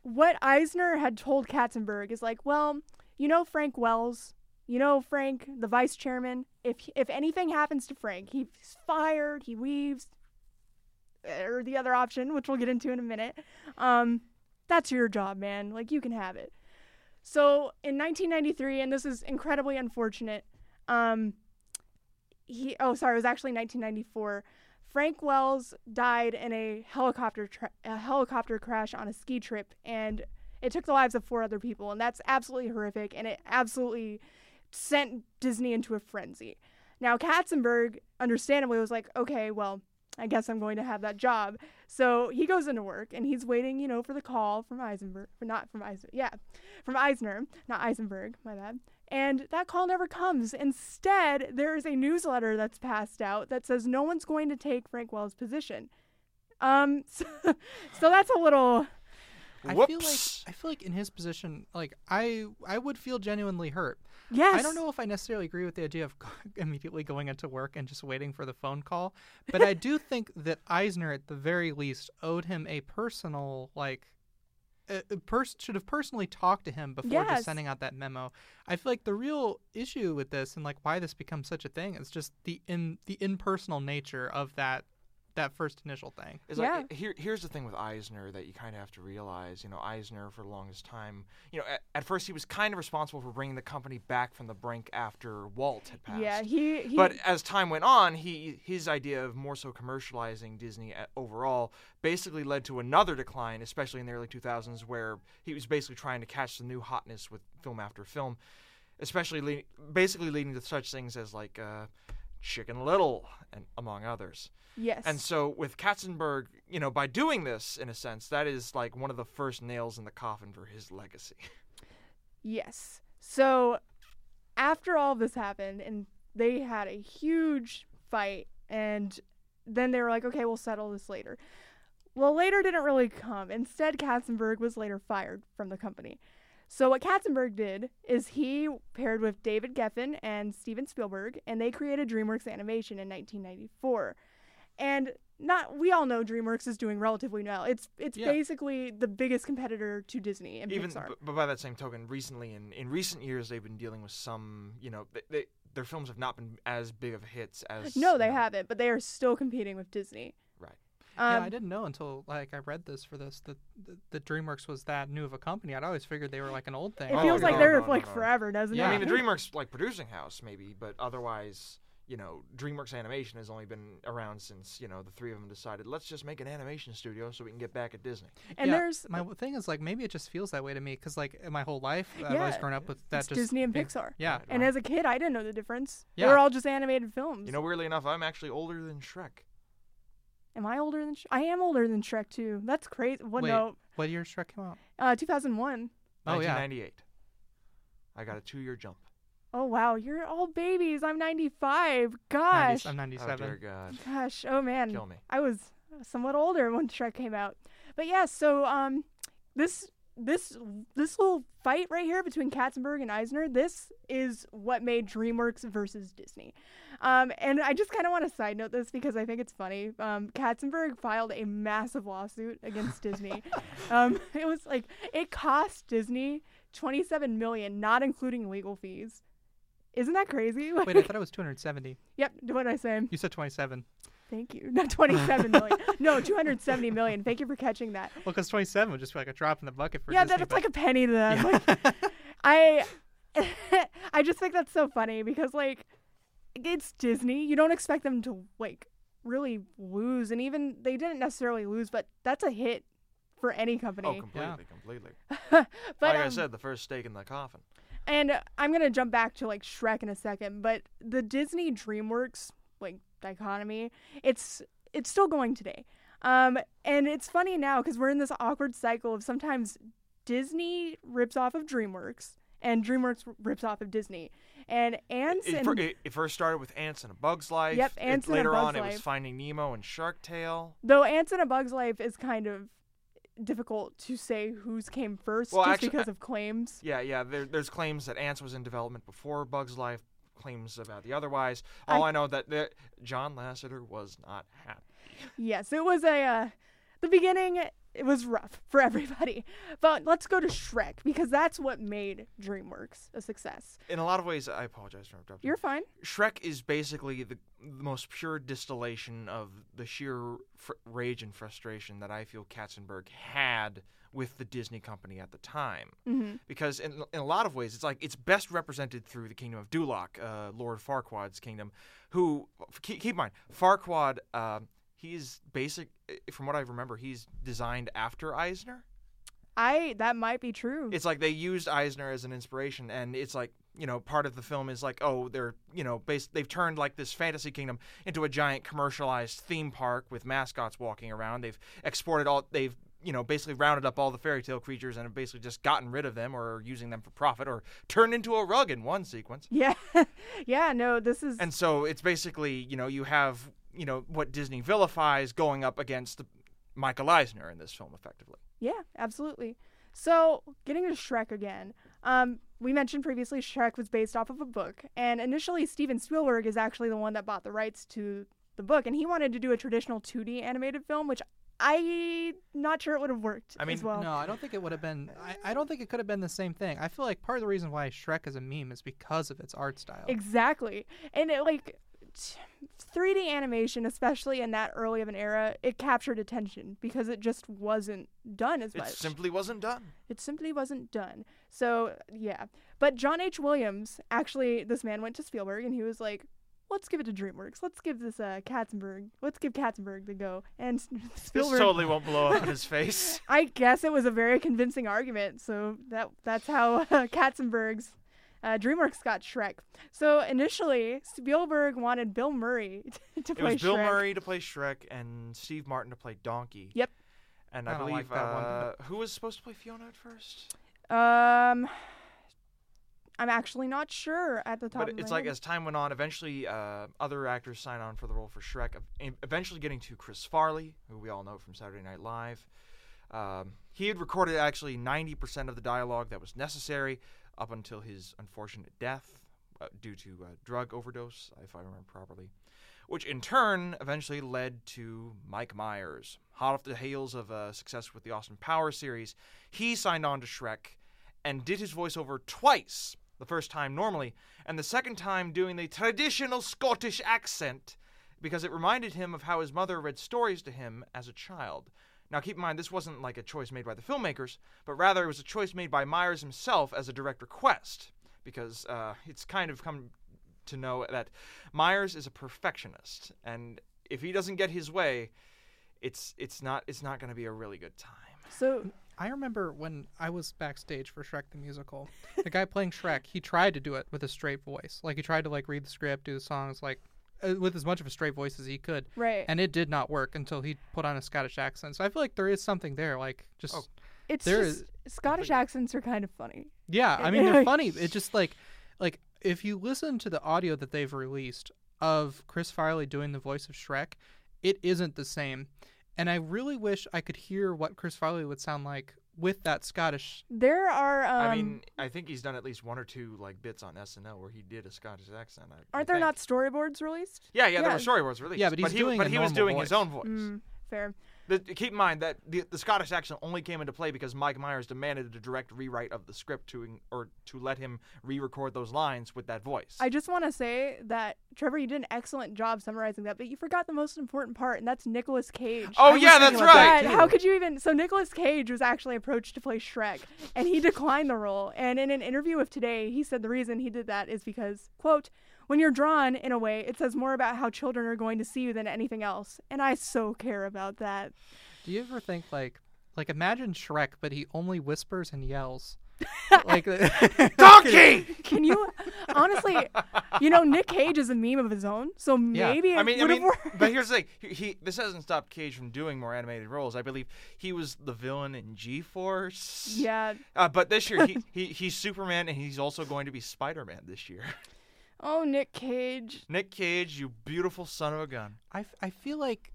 what Eisner had told Katzenberg is like, well, you know Frank Wells, you know Frank, the vice chairman. If if anything happens to Frank, he's fired, he leaves, or the other option, which we'll get into in a minute. Um, that's your job, man. Like you can have it. So in 1993, and this is incredibly unfortunate. Um, he oh sorry, it was actually 1994. Frank Wells died in a helicopter tra- a helicopter crash on a ski trip, and it took the lives of four other people, and that's absolutely horrific, and it absolutely sent Disney into a frenzy. Now Katzenberg, understandably, was like, okay, well, I guess I'm going to have that job. So he goes into work and he's waiting, you know, for the call from Eisenberg, not from Eisner, yeah, from Eisner, not Eisenberg, my bad. And that call never comes. Instead, there is a newsletter that's passed out that says no one's going to take Frank Wells' position. Um, so, so that's a little. I feel like I feel like in his position, like I I would feel genuinely hurt. Yes. I don't know if I necessarily agree with the idea of immediately going into work and just waiting for the phone call, but I do think that Eisner, at the very least, owed him a personal like. A a pers- should have personally talked to him before Yes. just sending out that memo. I feel like the real issue with this and like why this becomes such a thing is just the in the impersonal nature of that that first initial thing. It's Yeah. like here, here's the thing with Eisner that you kind of have to realize. You know, Eisner for the longest time, you know, at, at first he was kind of responsible for bringing the company back from the brink after Walt had passed. Yeah, he. he But as time went on, he his idea of more so commercializing Disney a- overall basically led to another decline, especially in the early 2000s, where he was basically trying to catch the new hotness with film after film, especially le- basically leading to such things as like uh, Chicken Little and among others. yes. And so with Katzenberg, you know, by doing this in a sense, that is like one of the first nails in the coffin for his legacy. Yes. So after all this happened and they had a huge fight and then they were like, okay, we'll settle this later. Well, later didn't really come. Instead, Katzenberg was later fired from the company. So what Katzenberg did is he paired with David Geffen and Steven Spielberg, and they created DreamWorks Animation in 1994. And not we all know DreamWorks is doing relatively well. It's it's Yeah. basically the biggest competitor to Disney and Even, Pixar. b- but by that same token, recently in, in recent years, they've been dealing with some, you know, they, they, their films have not been as big of hits as. No, you they know, haven't, but they are still competing with Disney. Right. Um, yeah, I didn't know until like I read this for this that that- that DreamWorks was that new of a company. I'd always figured they were like an old thing. It Oh, feels like no, they're no, like no, no. forever, doesn't Yeah. it? I mean, the DreamWorks like producing house maybe, but otherwise, you know, DreamWorks Animation has only been around since you know the three of them decided let's just make an animation studio so we can get back at Disney. and Yeah, there's my w- thing is like maybe it just feels that way to me because like my whole life I've Yeah, always grown up with that it's just Disney and being- Pixar. Yeah, And as a kid, I didn't know the difference. Yeah. They Yeah. were all just animated films. You know, weirdly enough, I'm actually older than Shrek. Am I older than? Sh- I am older than Shrek too. That's crazy. What? Wait. No, what year Shrek came out? uh, 2001. Oh, yeah. 1998. I got a two-year jump. Oh wow, you're all babies. I'm 95. 90, Gosh, I'm Oh 97. dear God, gosh. Oh man. kill me. I was somewhat older when Shrek came out. But yeah, so um this this this little fight right here between Katzenberg and Eisner, this is what made DreamWorks versus Disney. Um, and I just kind of want to side note this because I think it's funny. Um, Katzenberg filed a massive lawsuit against Disney. Um, it was like it cost Disney 27 million, not including legal fees. Isn't that crazy? Wait, I thought it was 270. yep. What did I say? You said 27. Thank you. Not 27 million. No, 270 million. Thank you for catching that. Well, because 27 would just be like a drop in the bucket for yeah, Disney. that's but- like a penny to them. Yeah. Like, I, I just think that's so funny because like, it's Disney. You don't expect them to like really lose, and even they didn't necessarily lose, but that's a hit for any company. Oh, company. completely, completely. but like I um, said, the first stake in the coffin. And I'm gonna jump back to like Shrek in a second, but the Disney DreamWorks like dichotomy, it's it's still going today. Um, and it's funny now because we're in this awkward cycle of sometimes Disney rips off of DreamWorks and DreamWorks rips off of Disney. And Ants It, and it, it first started with Ants and a Bug's Life. Yep, It- Ants and a later Bug's on, it was Finding Nemo and Shark Tale. though Ants in a Bug's Life is kind of difficult to say whose came first Well, just actu- because of claims. Yeah, yeah. There, there's claims that Ants was in development before Bug's Life. Claims about the otherwise. I- All I, know that there, John Lasseter was not happy. Yes, it was a uh, the beginning. It was rough for everybody, but let's go to Shrek because that's what made DreamWorks a success. In a lot of ways, I apologize for interrupting. You're fine. Shrek is basically the, the most pure distillation of the sheer fr- rage and frustration that I feel Katzenberg had with the Disney company at the time. hmm Because in, in a lot of ways, it's like it's best represented through the kingdom of Duloc, uh, Lord Farquaad's kingdom, who keep, keep in mind Farquaad. Uh, he's basic, eh, from what I remember, he's designed after Eisner. I that might be true. it's like they used Eisner as an inspiration, and it's like you know part of the film is like oh they're you know based they've turned like this fantasy kingdom into a giant commercialized theme park with mascots walking around. They've exported all they've you know basically rounded up all the fairy tale creatures and have basically just gotten rid of them or using them for profit or turned into a rug in one sequence. yeah, yeah. No, this is And so it's basically you know you have you know what Disney vilifies going up against Michael Eisner in this film effectively. Yeah, absolutely. So, getting to Shrek again. Um, we mentioned previously Shrek was based off of a book, and initially Steven Spielberg is actually the one that bought the rights to the book, and he wanted to do a traditional 2D animated film, which I'm not sure it would have worked I mean, as well. No, I don't think it would have been. I, I don't think it could have been the same thing. I feel like part of the reason why Shrek is a meme is because of its art style. Exactly. And it like t- 3D animation, especially in that early of an era, it captured attention because it just wasn't done as It much. It simply wasn't done. It simply wasn't done. So, yeah. But John H. Williams, actually, this man went to Spielberg and he was like, let's give it to DreamWorks. Let's give this uh, Katzenberg. Let's give Katzenberg the go. And S- This Spielberg. totally won't blow up in his face. I guess it was a very convincing argument. So that that's how uh, Katzenberg's uh, DreamWorks got Shrek. So initially, Spielberg wanted Bill Murray to It play Shrek. It was Bill Shrek. Murray to play Shrek and Steve Martin to play Donkey. Yep. And I, I believe like that one. uh, who was supposed to play Fiona at first? Um, I'm actually not sure at the top. But it's like head. as time went on, eventually uh, other actors signed on for the role for Shrek. Eventually getting to Chris Farley, who we all know from Saturday Night Live. Um, he had recorded actually 90% of the dialogue that was necessary up until his unfortunate death uh, due to uh, drug overdose, if I remember properly. Which in turn eventually led to Mike Myers. Hot off the heels of uh, success with the Austin Powers series, he signed on to Shrek and did his voiceover twice. The first time normally, and the second time doing the traditional Scottish accent because it reminded him of how his mother read stories to him as a child. Now, keep in mind, this wasn't like a choice made by the filmmakers, but rather it was a choice made by Myers himself as a direct request, because uh, it's kind of come to know that Myers is a perfectionist, and if he doesn't get his way, it's it's not it's not going to be a really good time. so I remember when I was backstage for Shrek the musical. the guy playing Shrek, he tried to do it with a straight voice. Like he tried to like read the script, do the songs like uh, with as much of a straight voice as he could. right. And it did not work until he put on a Scottish accent. So I feel like there is something there like just Oh. It's There just Scottish accents are kind of funny. Yeah, I mean they're funny. It just like like if you listen to the audio that they've released of Chris Farley doing the voice of Shrek, it isn't the same. And I really wish I could hear what Chris Farley would sound like with that Scottish. There are um I mean, I think he's done at least one or two like bits on SNL where he did a Scottish accent. I, I aren't there think. not storyboards released? Yeah, yeah, there were storyboards released. Yeah, but he's he, doing but a he was normal doing his own voice. Mm, fair. The, keep in mind that the, the Scottish accent only came into play because Mike Myers demanded a direct rewrite of the script to or to let him re-record those lines with that voice. I just want to say that Trevor, you did an excellent job summarizing that, but you forgot the most important part, and that's Nicolas Cage. oh yeah, that's about that right. How could you even? So Nicolas Cage was actually approached to play Shrek, and he declined the role. And in an interview with Today, he said the reason he did that is because, quote, when you're drawn in a way, it says more about how children are going to see you than anything else, and I so care about that. Do you ever think like like imagine Shrek, but he only whispers and yells? like Donkey. Can you honestly? You know, Nick Cage is a meme of his own, so Yeah. maybe it I mean, I would have mean, worked. but here's the thing: he, he this hasn't stopped Cage from doing more animated roles. I believe he was the villain in G-Force. Yeah. Uh, but this year he, he he's Superman and he's also going to be Spider-Man this year. Oh, Nick Cage. Nick Cage, you beautiful son of a gun. I, f- I feel like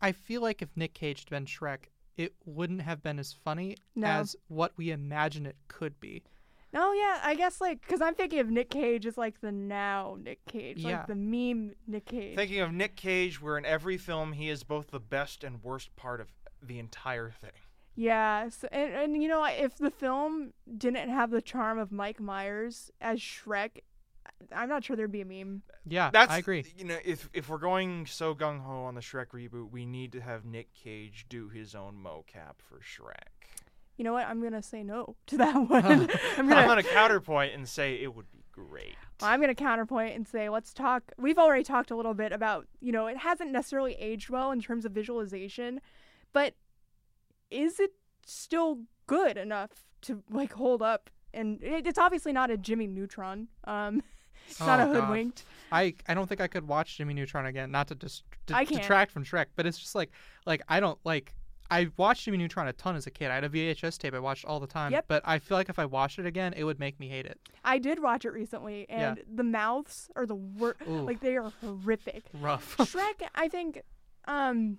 I feel like if Nick Cage had been Shrek, it wouldn't have been as funny No. as what we imagine it could be. No, yeah, I guess like because I'm thinking of Nick Cage as like the now Nick Cage, Yeah. like the meme Nick Cage. Thinking of Nick Cage, where in every film he is both the best and worst part of the entire thing. Yeah, so, and and you know if the film didn't have the charm of Mike Myers as Shrek, I'm not sure there'd be a meme. Yeah, That's I agree. You know, if if we're going so gung ho on the Shrek reboot, we need to have Nick Cage do his own mocap for Shrek. You know what? I'm gonna say no to that one. I'm I'm gonna gonna counterpoint and say it would be great. I'm gonna counterpoint and say let's talk. We've already talked a little bit about you know it hasn't necessarily aged well in terms of visualization, but is it still good enough to like hold up? And it, it's obviously not a Jimmy Neutron. Um, it's not Oh, a hoodwinked. I I don't think I could watch Jimmy Neutron again. Not to dis- d- detract from Shrek, but it's just like like I don't like. I watched Jimmy Neutron a ton as a kid. I had a VHS tape I watched all the time. Yep. But I feel like if I watched it again, it would make me hate it. I did watch it recently, Yeah. and the mouths are the worst. Like they are horrific. Rough. Shrek, I think, um,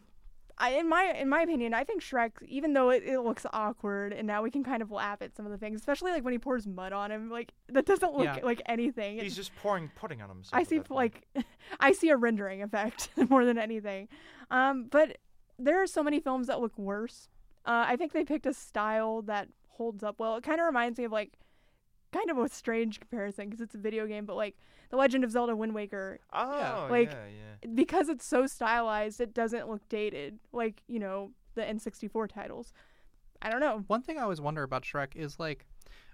I in my in my opinion, I think Shrek, even though it, it looks awkward, and now we can kind of laugh at some of the things, especially like when he pours mud on him, like that doesn't look Yeah. like anything. He's just pouring pudding on himself. I see like I see a rendering effect more than anything. Um, but there are so many films that look worse. Uh, I think they picked a style that holds up well. It kind of reminds me of like kind of a strange comparison because it's a video game, but like The Legend of Zelda Wind Waker, Oh, like- yeah, yeah. because it's so stylized, it doesn't look dated like you know the N64 titles. I don't know. One thing I always wonder about Shrek is like,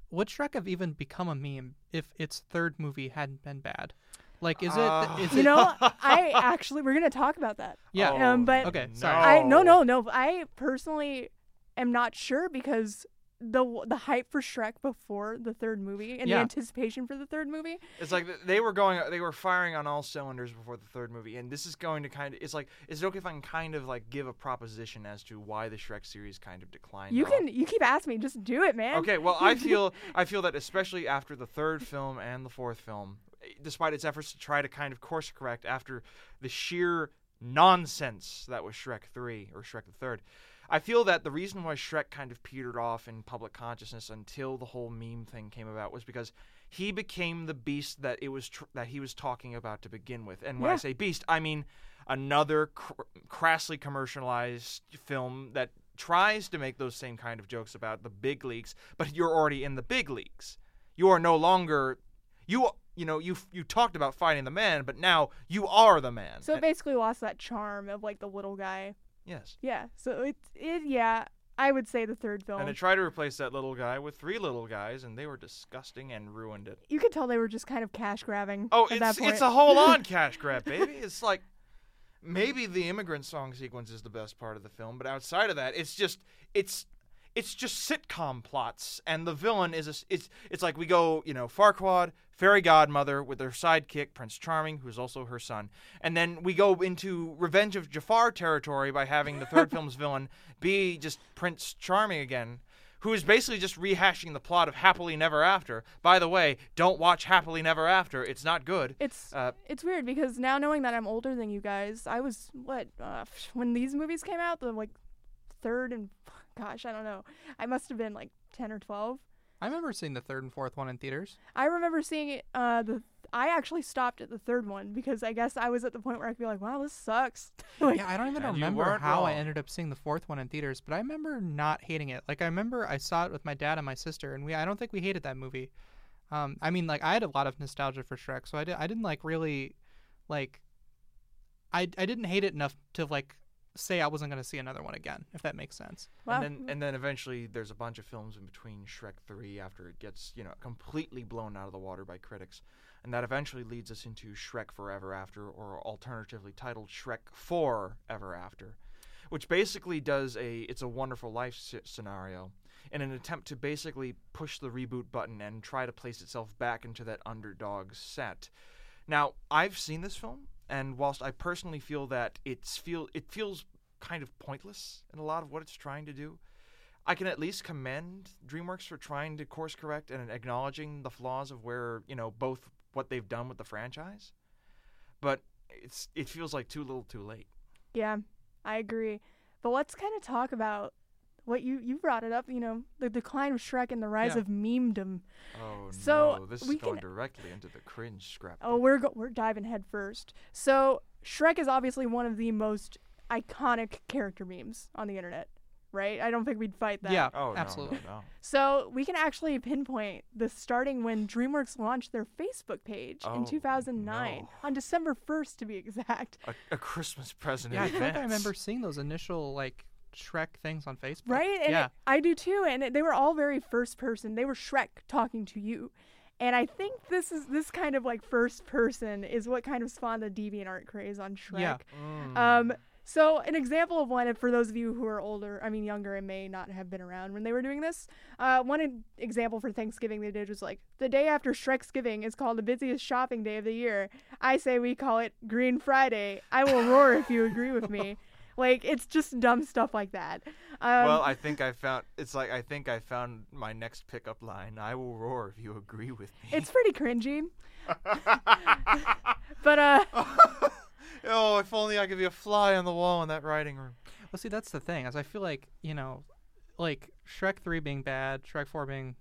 would Shrek have even become a meme if its third movie hadn't been bad? Like, is Ah. it? Is You it? know, I actually we're gonna talk about that. Yeah. Um, but- Okay, sorry. I no no no. I personally am not sure because the the hype for Shrek before the third movie and Yeah. the anticipation for the third movie. It's like they were going, they were firing on all cylinders before the third movie, and this is going to kind of. It's like, is it okay if I can kind of like give a proposition as to why the Shrek series kind of declined? You can you keep asking me, just do it, man. Okay, well, I feel I feel that especially after the third film and the fourth film, eh, despite its efforts to try to kind of course correct after the sheer nonsense that was Shrek 3 or Shrek the Third, I feel that the reason why Shrek kind of petered off in public consciousness until the whole meme thing came about was because he became the beast that it was tr- that he was talking about to begin with. And when I say beast, I mean another cr- crassly commercialized film that tries to make those same kind of jokes about the big leagues, but you're already in the big leagues. You are no longer you you know you you talked about fighting the man, but now you are the man. So it basically lost that charm of like the little guy. Yes. Yeah. So it's it yeah. I would say the third film. And they tried to replace that little guy with three little guys, and they were disgusting and ruined it. you could tell they were just kind of cash grabbing. Oh, at that it's it's a whole on cash grab, baby. It's like maybe the immigrant song sequence is the best part of the film, but outside of that, it's just it's it's just sitcom plots, and the villain is a, it's it's like we go you know Farquaad, fairy godmother with her sidekick Prince Charming, who's also her son, and then we go into Revenge of Jafar territory by having the third film's villain be just Prince Charming again. Who is basically just rehashing the plot of Happily Never After? By the way, don't watch Happily Never After; it's not good. It's Uh, it's weird because now knowing that I'm older than you guys, I was what uh, when these movies came out, the like third and gosh, I don't know. I must have been like 10 or 12. I remember seeing the third and fourth one in theaters. I remember seeing it uh the I actually stopped at the third one because I guess I was at the point where I could be like, wow, this sucks. like, Yeah, I don't even remember weren't how I ended up seeing the fourth one in theaters, but I remember not hating it. Like I remember I saw it with my dad and my sister, and we I don't think we hated that movie. Um, I mean, like I had a lot of nostalgia for Shrek, so I did I didn't like really, like, I I didn't hate it enough to like say I wasn't gonna see another one again, if that makes sense. wow. And then and then eventually there's a bunch of films in between Shrek 3 after it gets, you know, completely blown out of the water by critics. And that eventually leads us into Shrek Forever After or alternatively titled Shrek 4 Ever After. which basically does a it's a wonderful life scenario in an attempt to basically push the reboot button and try to place itself back into that underdog set. Now, I've seen this film, and whilst I personally feel that it's feel it feels kind of pointless in a lot of what it's trying to do, I can at least commend DreamWorks for trying to course correct and acknowledging the flaws of where you know both what they've done with the franchise, but it's it feels like too little, too late. Yeah, I agree. But let's kind of talk about what you you brought it up. You know, the decline of Shrek and the rise Yeah. of memedom. Oh So, no, this we is going can- directly into the cringe scrap. Oh, we're go- we're diving head first. So Shrek is obviously one of the most iconic character memes on the internet, right? I don't think we'd fight that. Yeah, oh absolutely. no, no, no. So we can actually pinpoint this starting when DreamWorks launched their Facebook page Oh, in 2009 no. on December 1st to be exact. A, a Christmas present. Yeah, I think I remember seeing those initial like Shrek things on Facebook. Right? And yeah. it- I do too. And it- they were all very first person. They were Shrek talking to you. And I think this is this kind of like first person is what kind of spawned the DeviantArt craze on Shrek. Yeah. Mm. Um, so an example of one, and for those of you who are older, I mean younger and may not have been around when they were doing this, uh, one example for Thanksgiving they did was like the day after Shreksgiving is called the busiest shopping day of the year. I say we call it Green Friday. I will roar if you agree with me. Like it's just dumb stuff like that. Um, well, I think I found. It's like I think I found my next pickup line. I will roar if you agree with me. it's pretty cringy. but uh, oh, if only I could be a fly on the wall in that writing room. Well, see, that's the thing. As I feel like you know, like Shrek three being bad, Shrek four being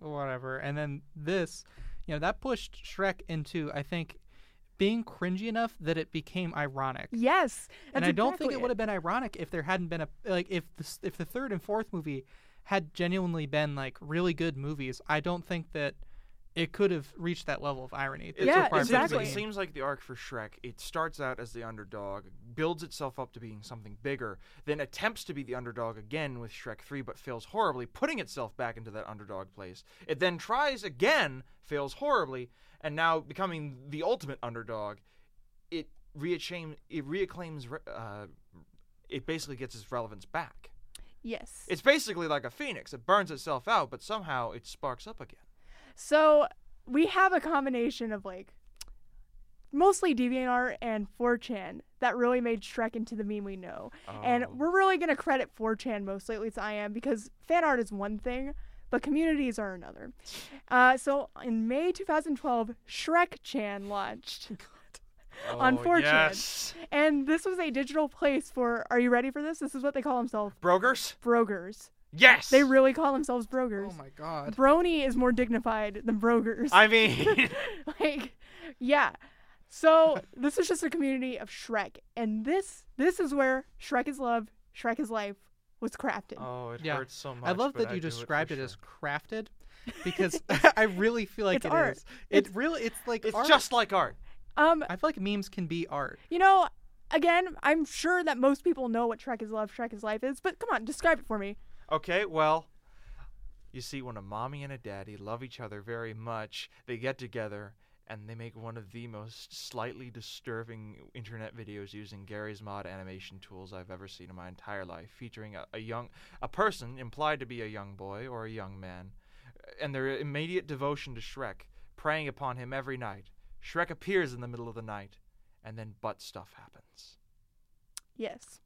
whatever, and then this, you know, that pushed Shrek into I think being cringy enough that it became ironic. yes, and I don't think exactly it would have been ironic if there hadn't been a like if the if the third and fourth movie had genuinely been like really good movies. I don't think that it could have reached that level of irony. It's Yeah, a- it seems- exactly. It seems like the arc for Shrek. It starts out as the underdog, builds itself up to being something bigger, then attempts to be the underdog again with Shrek 3, but fails horribly, putting itself back into that underdog place. It then tries again, fails horribly, and now becoming the ultimate underdog. It reacclaims. It reacclaims. re- Uh, it basically gets its relevance back. yes. It's basically like a phoenix. It burns itself out, but somehow it sparks up again. So we have a combination of like mostly DeviantArt and 4chan that really made Shrek into the meme we know. And Oh. we're really gonna credit 4chan mostly, at least I am, because fan art is one thing, but communities are another. Uh, so in May 2012, Shrek Chan launched. on Oh, 4chan. Yes. And this was a digital place for, are you ready for this? This is what they call themselves Brokers? brogers. Yes. They really call themselves brogers. Oh my god. Brony is more dignified than brogers. I mean, like yeah so this is just a community of shrek and this this is where shrek is love shrek is life was crafted oh, it Yeah. hurts so much. I love but that you do described it, it, as crafted because I really feel like It's it art. is. It It's- really it's like It's art. just like art. um I feel like memes can be art. you know again i'm sure that most people know what shrek is love shrek is life is but come on describe it for me Okay, well, you see, when a mommy and a daddy love each other very much, they get together and they make one of the most slightly disturbing internet videos using Garry's Mod animation tools I've ever seen in my entire life, featuring a, a young, a person implied to be a young boy or a young man, and their immediate devotion to Shrek, preying upon him every night. Shrek appears in the middle of the night, and then butt stuff happens. yes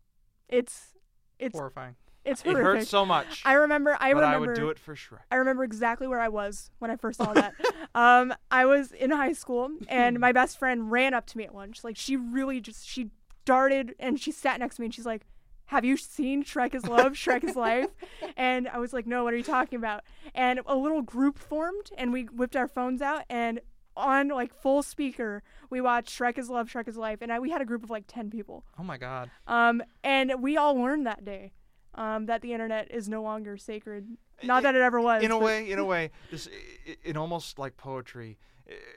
it's it's Horrifying. It's It hurts so much, i remember i but remember I would do it for Shrek. I remember exactly where I was when I first saw that. um, I was in high school, and my best friend ran up to me at lunch. Like she really just she darted and she sat next to me, and she's like, "Have you seen Shrek is Love, Shrek is Life?" And I was like, "No, what are you talking about?" And a little group formed, and we whipped our phones out and. On like full speaker, we watched Shrek is Love, Shrek is Life, and I, we had a group of like ten people. Oh my god. Um, and we all learned that day, um, that the internet is no longer sacred. Not that it ever was. in a way, in a way, this i- i- in almost like poetry.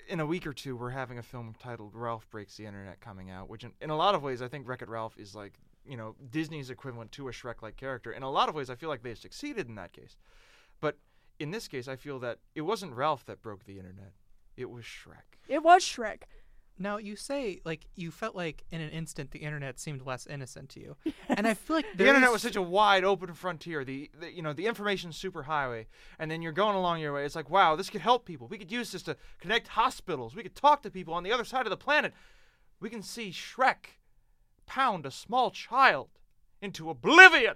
In a week or two, we're having a film titled "Ralph Breaks the Internet" coming out, which, in, in a lot of ways, I think Wreck-It Ralph is like you know Disney's equivalent to a Shrek-like character. In a lot of ways, I feel like they've succeeded in that case, but in this case, I feel that it wasn't Ralph that broke the internet; it was Shrek. It was Shrek. Now you say like you felt like in an instant the internet seemed less innocent to you, and I feel like The internet was such a wide open frontier. The, the you know the information superhighway, and then you're going along your way. It's like wow, this could help people. We could use this to connect hospitals. We could talk to people on the other side of the planet. We can see Shrek pound a small child into oblivion.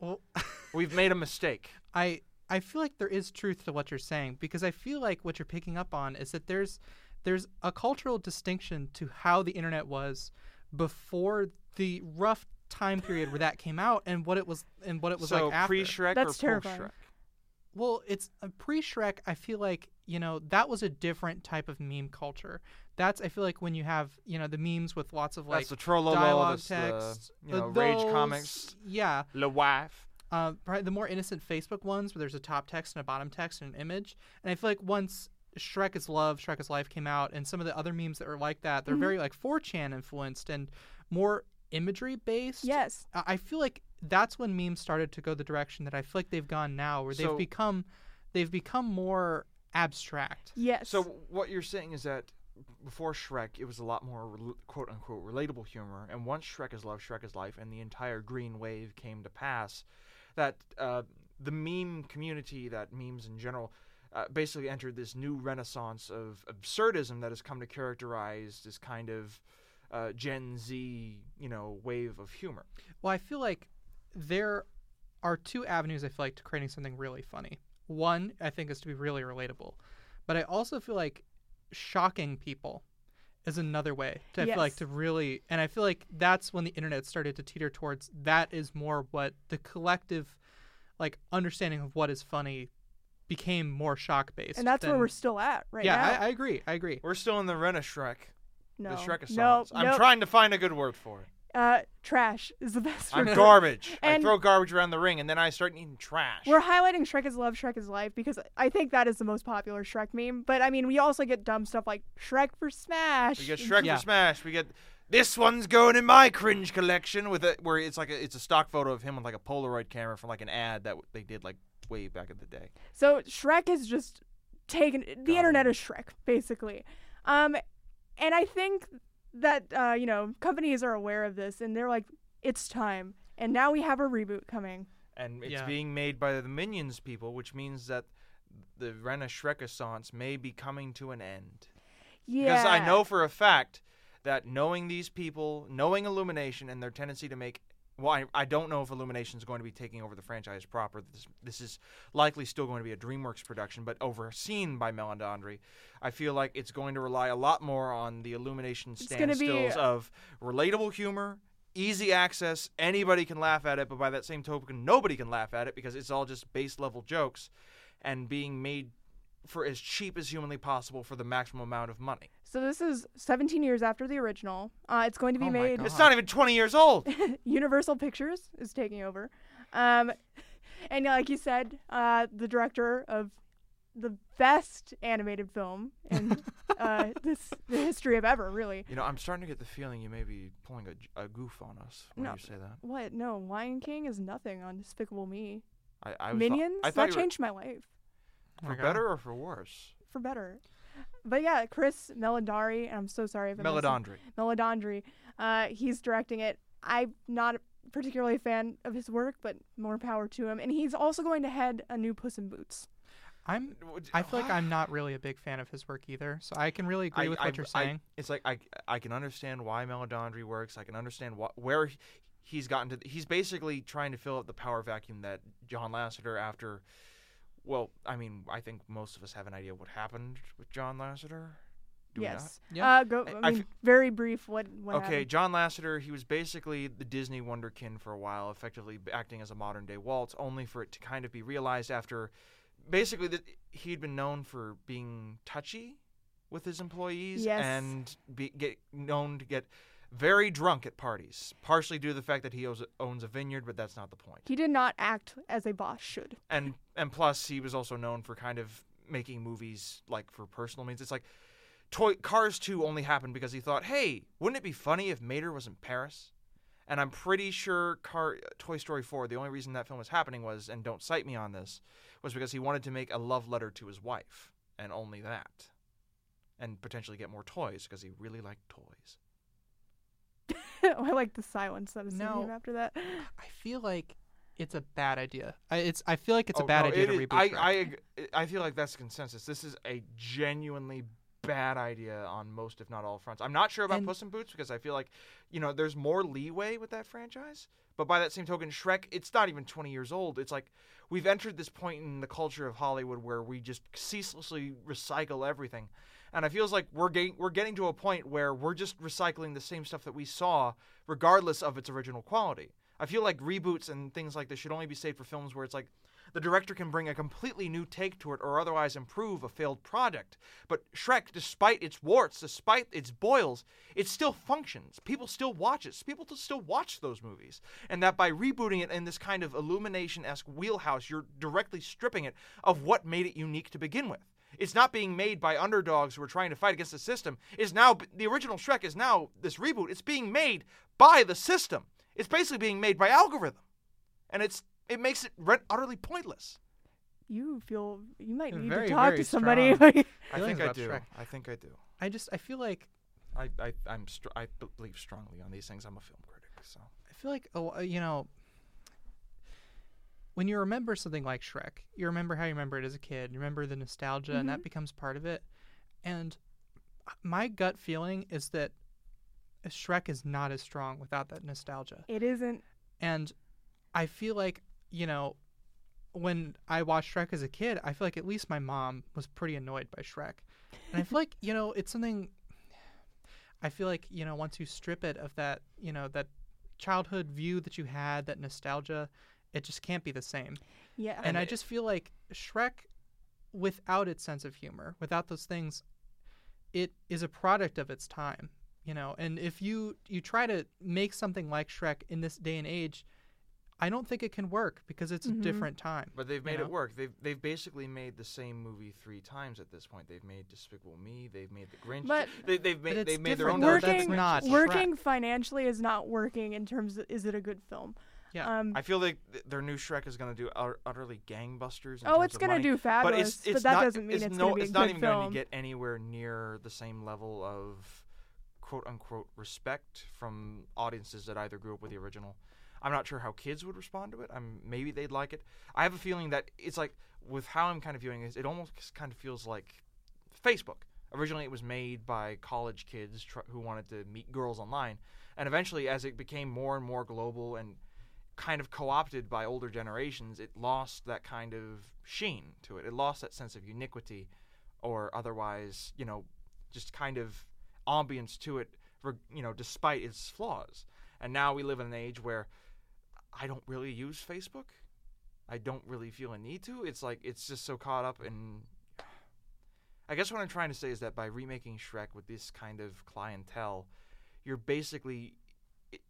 Well, We've made a mistake. I I feel like there is truth to what you're saying because I feel like what you're picking up on is that there's there's a cultural distinction to how the internet was before the rough time period where that came out and what it was and what it was so like after. pre Shrek or That's post terrifying. Shrek? Well, it's uh, pre Shrek. I feel like you know that was a different type of meme culture. That's I feel like when you have you know the memes with lots of like That's the Trololo, dialogue that's the, text, you know, Rage Comics, Yeah, Le Wife. uh, probably the more innocent Facebook ones where there's a top text and a bottom text and an image. And I feel like once Shrek is Love, Shrek is Life came out, and some of the other memes that are like that, they're Mhm. very like 4chan influenced and more imagery based. Yes. I I feel like that's when memes started to go the direction that I feel like they've gone now, where So- they've become they've become more abstract. Yes. So what you're saying is that before Shrek, it was a lot more rel- quote unquote relatable humor, and once Shrek is love, Shrek is life, and the entire green wave came to pass, that uh, the meme community, that memes in general, uh, basically entered this new renaissance of absurdism that has come to characterize this kind of uh, Gen Z, you know, wave of humor. Well, I feel like there are two avenues I feel like to creating something really funny. One, I think, is to be really relatable, but I also feel like shocking people is another way to I feel like to really, and I feel like that's when the internet started to teeter towards. That is more what the collective, like understanding of what is funny, became more shock based. and that's where we're still at right yeah, now. I, I agree. I agree. We're still in the Rena Shrek, no. the Shrek of no, I'm no. trying to find a good word for it. Uh, trash is the best I'm word. garbage. I throw garbage around the ring, and then I start eating trash. We're highlighting Shrek is love, Shrek is life because I think that is the most popular Shrek meme. But I mean, we also get dumb stuff like Shrek for Smash. We get Shrek Yeah. for Smash. We get this one's going in my cringe collection with it, where it's like a, it's a stock photo of him with like a Polaroid camera from like an ad that they did like way back in the day. So Shrek has just taken the Got internet it. is Shrek basically, um, and I think that uh, you know companies are aware of this and they're like, it's time. And now we have a reboot coming. And it's Yeah. being made by the Minions people, which means that the Rena Shrekissance may be coming to an end. Yeah. Because I know for a fact that knowing these people, knowing Illumination and their tendency to make well, I, I don't know if Illumination is going to be taking over the franchise proper. This, this is likely still going to be a DreamWorks production, but overseen by Mel and Meledandri. I feel like it's going to rely a lot more on the Illumination be- standstills of relatable humor, easy access, anybody can laugh at it, but by that same token, nobody can laugh at it because it's all just base level jokes and being made for as cheap as humanly possible for the maximum amount of money. So this is 17 years after the original. Uh, it's going to be Oh made. God. It's not even 20 years old. Universal Pictures is taking over. Um, and like you said, uh, the director of the best animated film in uh, this the history of ever, really. You know, I'm starting to get the feeling you may be pulling a, a goof on us when No. you say that. What? No, Lion King is nothing on Despicable Me. I, I was thought- Minions? I thought that you were- changed my life for my God. better or for worse. for better. But yeah, Chris Meladari, and I'm so sorry if I messed up- Meledandri. Meledandri. Uh, he's directing it. I'm not particularly a fan of his work, but more power to him. And he's also going to head a new Puss in Boots. I'm. I feel like I'm not really a big fan of his work either, so I can really agree I- with I- what you're I- saying. it's like I I can understand why Meledandri works. I can understand what where he- he's gotten to. He's basically trying to fill up the power vacuum that John Lasseter after. Well, I mean, I think most of us have an idea what happened with John Lasseter. Do we not? yes. Yeah. Uh, go. I- I, I mean, f- very brief. What? what okay, happened? John Lasseter, he was basically the Disney wonderkin for a while, effectively acting as a modern day Waltz, only for it to kind of be realized after basically that he'd been known for being touchy with his employees Yes. and be, get known to get very drunk at parties, partially due to the fact that he owns, owns a vineyard, but that's not the point. He did not act as a boss should. And and plus he was also known for kind of making movies like for personal means. It's like Toy Cars 2 only happened because he thought, "Hey, wouldn't it be funny if Mater was in Paris?" And I'm pretty sure Car Toy Story 4, the only reason that film was happening was and don't cite me on this, was because he wanted to make a love letter to his wife and only that. and potentially get more toys because he really liked toys. I like the silence that is No. no. after that. I feel like it's a bad idea. I, it's I feel like it's Oh, a bad no, idea to is- reboot I, Shrek. I, I feel like that's consensus. This is a genuinely bad idea on most, if not all, fronts. I'm not sure about And- Puss in Boots because I feel like, you know, there's more leeway with that franchise. But by that same token, Shrek, it's not even 20 years old. It's like we've entered this point in the culture of Hollywood where we just ceaselessly recycle everything. And it feels like we're we're getting to a point where we're just recycling the same stuff that we saw, regardless of its original quality. I feel like reboots and things like this should only be saved for films where it's like the director can bring a completely new take to it or otherwise improve a failed project. But Shrek, despite its warts, despite its boils, it still functions. People still watch it. People still watch those movies. And that by rebooting it in this kind of illumination esque wheelhouse, you're directly stripping it of what made it unique to begin with. It's not being made by underdogs who are trying to fight against the system. It's now the original Shrek is now this reboot. It's being made by the system. It's basically being made by algorithm, and it's it makes it re- utterly pointless. You feel you might need Very, to talk to somebody. I think I do. Shrek. I think I do. I just I feel like I I I'm str- I believe strongly on these things. I'm a film critic, so I feel like oh, uh, you know when you remember something like Shrek, you remember how you remember it as a kid. You remember the nostalgia, and that becomes part of it. And my gut feeling is that Shrek is not as strong without that nostalgia. it isn't. And I feel like you know when I watched Shrek as a kid, I feel like at least my mom was pretty annoyed by Shrek, and I feel like you know it's something. I feel like you know once you strip it of that you know that childhood view that you had, that nostalgia, it just can't be the same. Yeah. And, I just feel like Shrek, without its sense of humor, without those things, it is a product of its time. You know, and if you you try to make something like Shrek in this day and age, I don't think it can work because it's Mhm. a different time. But they've You made know? it work. They've they've basically made the same movie three times at this point. They've made Despicable Me. They've made The Grinch. But- they, they've made it's they've made their own different, though. Working- That's not working Shrek. financially is not working in terms of is it a good film? Yeah. Um, I feel like th- their new Shrek is going to do ut- utterly gangbusters. In oh, terms it's gonna money. do but fabulous, it's, it's that not, doesn't mean it's, it's no, be it's a not good even going to get anywhere near the same level of quote unquote respect from audiences that either grew up with the original. I'm not sure how kids would respond to it. I'm maybe they'd like it. I have a feeling that it's like with how I'm kind of viewing this, it almost kind of feels like Facebook. Originally, it was made by college kids tr- who wanted to meet girls online, and eventually, as it became more and more global and kind of co-opted by older generations, it lost that kind of sheen to it. It lost that sense of uniquity, or otherwise, you know, just kind of ambience to it, you know, despite its flaws. And now we live in an age where I don't really use Facebook. I don't really feel a need to. It's like it's just so caught up in. I guess what I'm trying to say is that by remaking Shrek with this kind of clientele, you're basically it,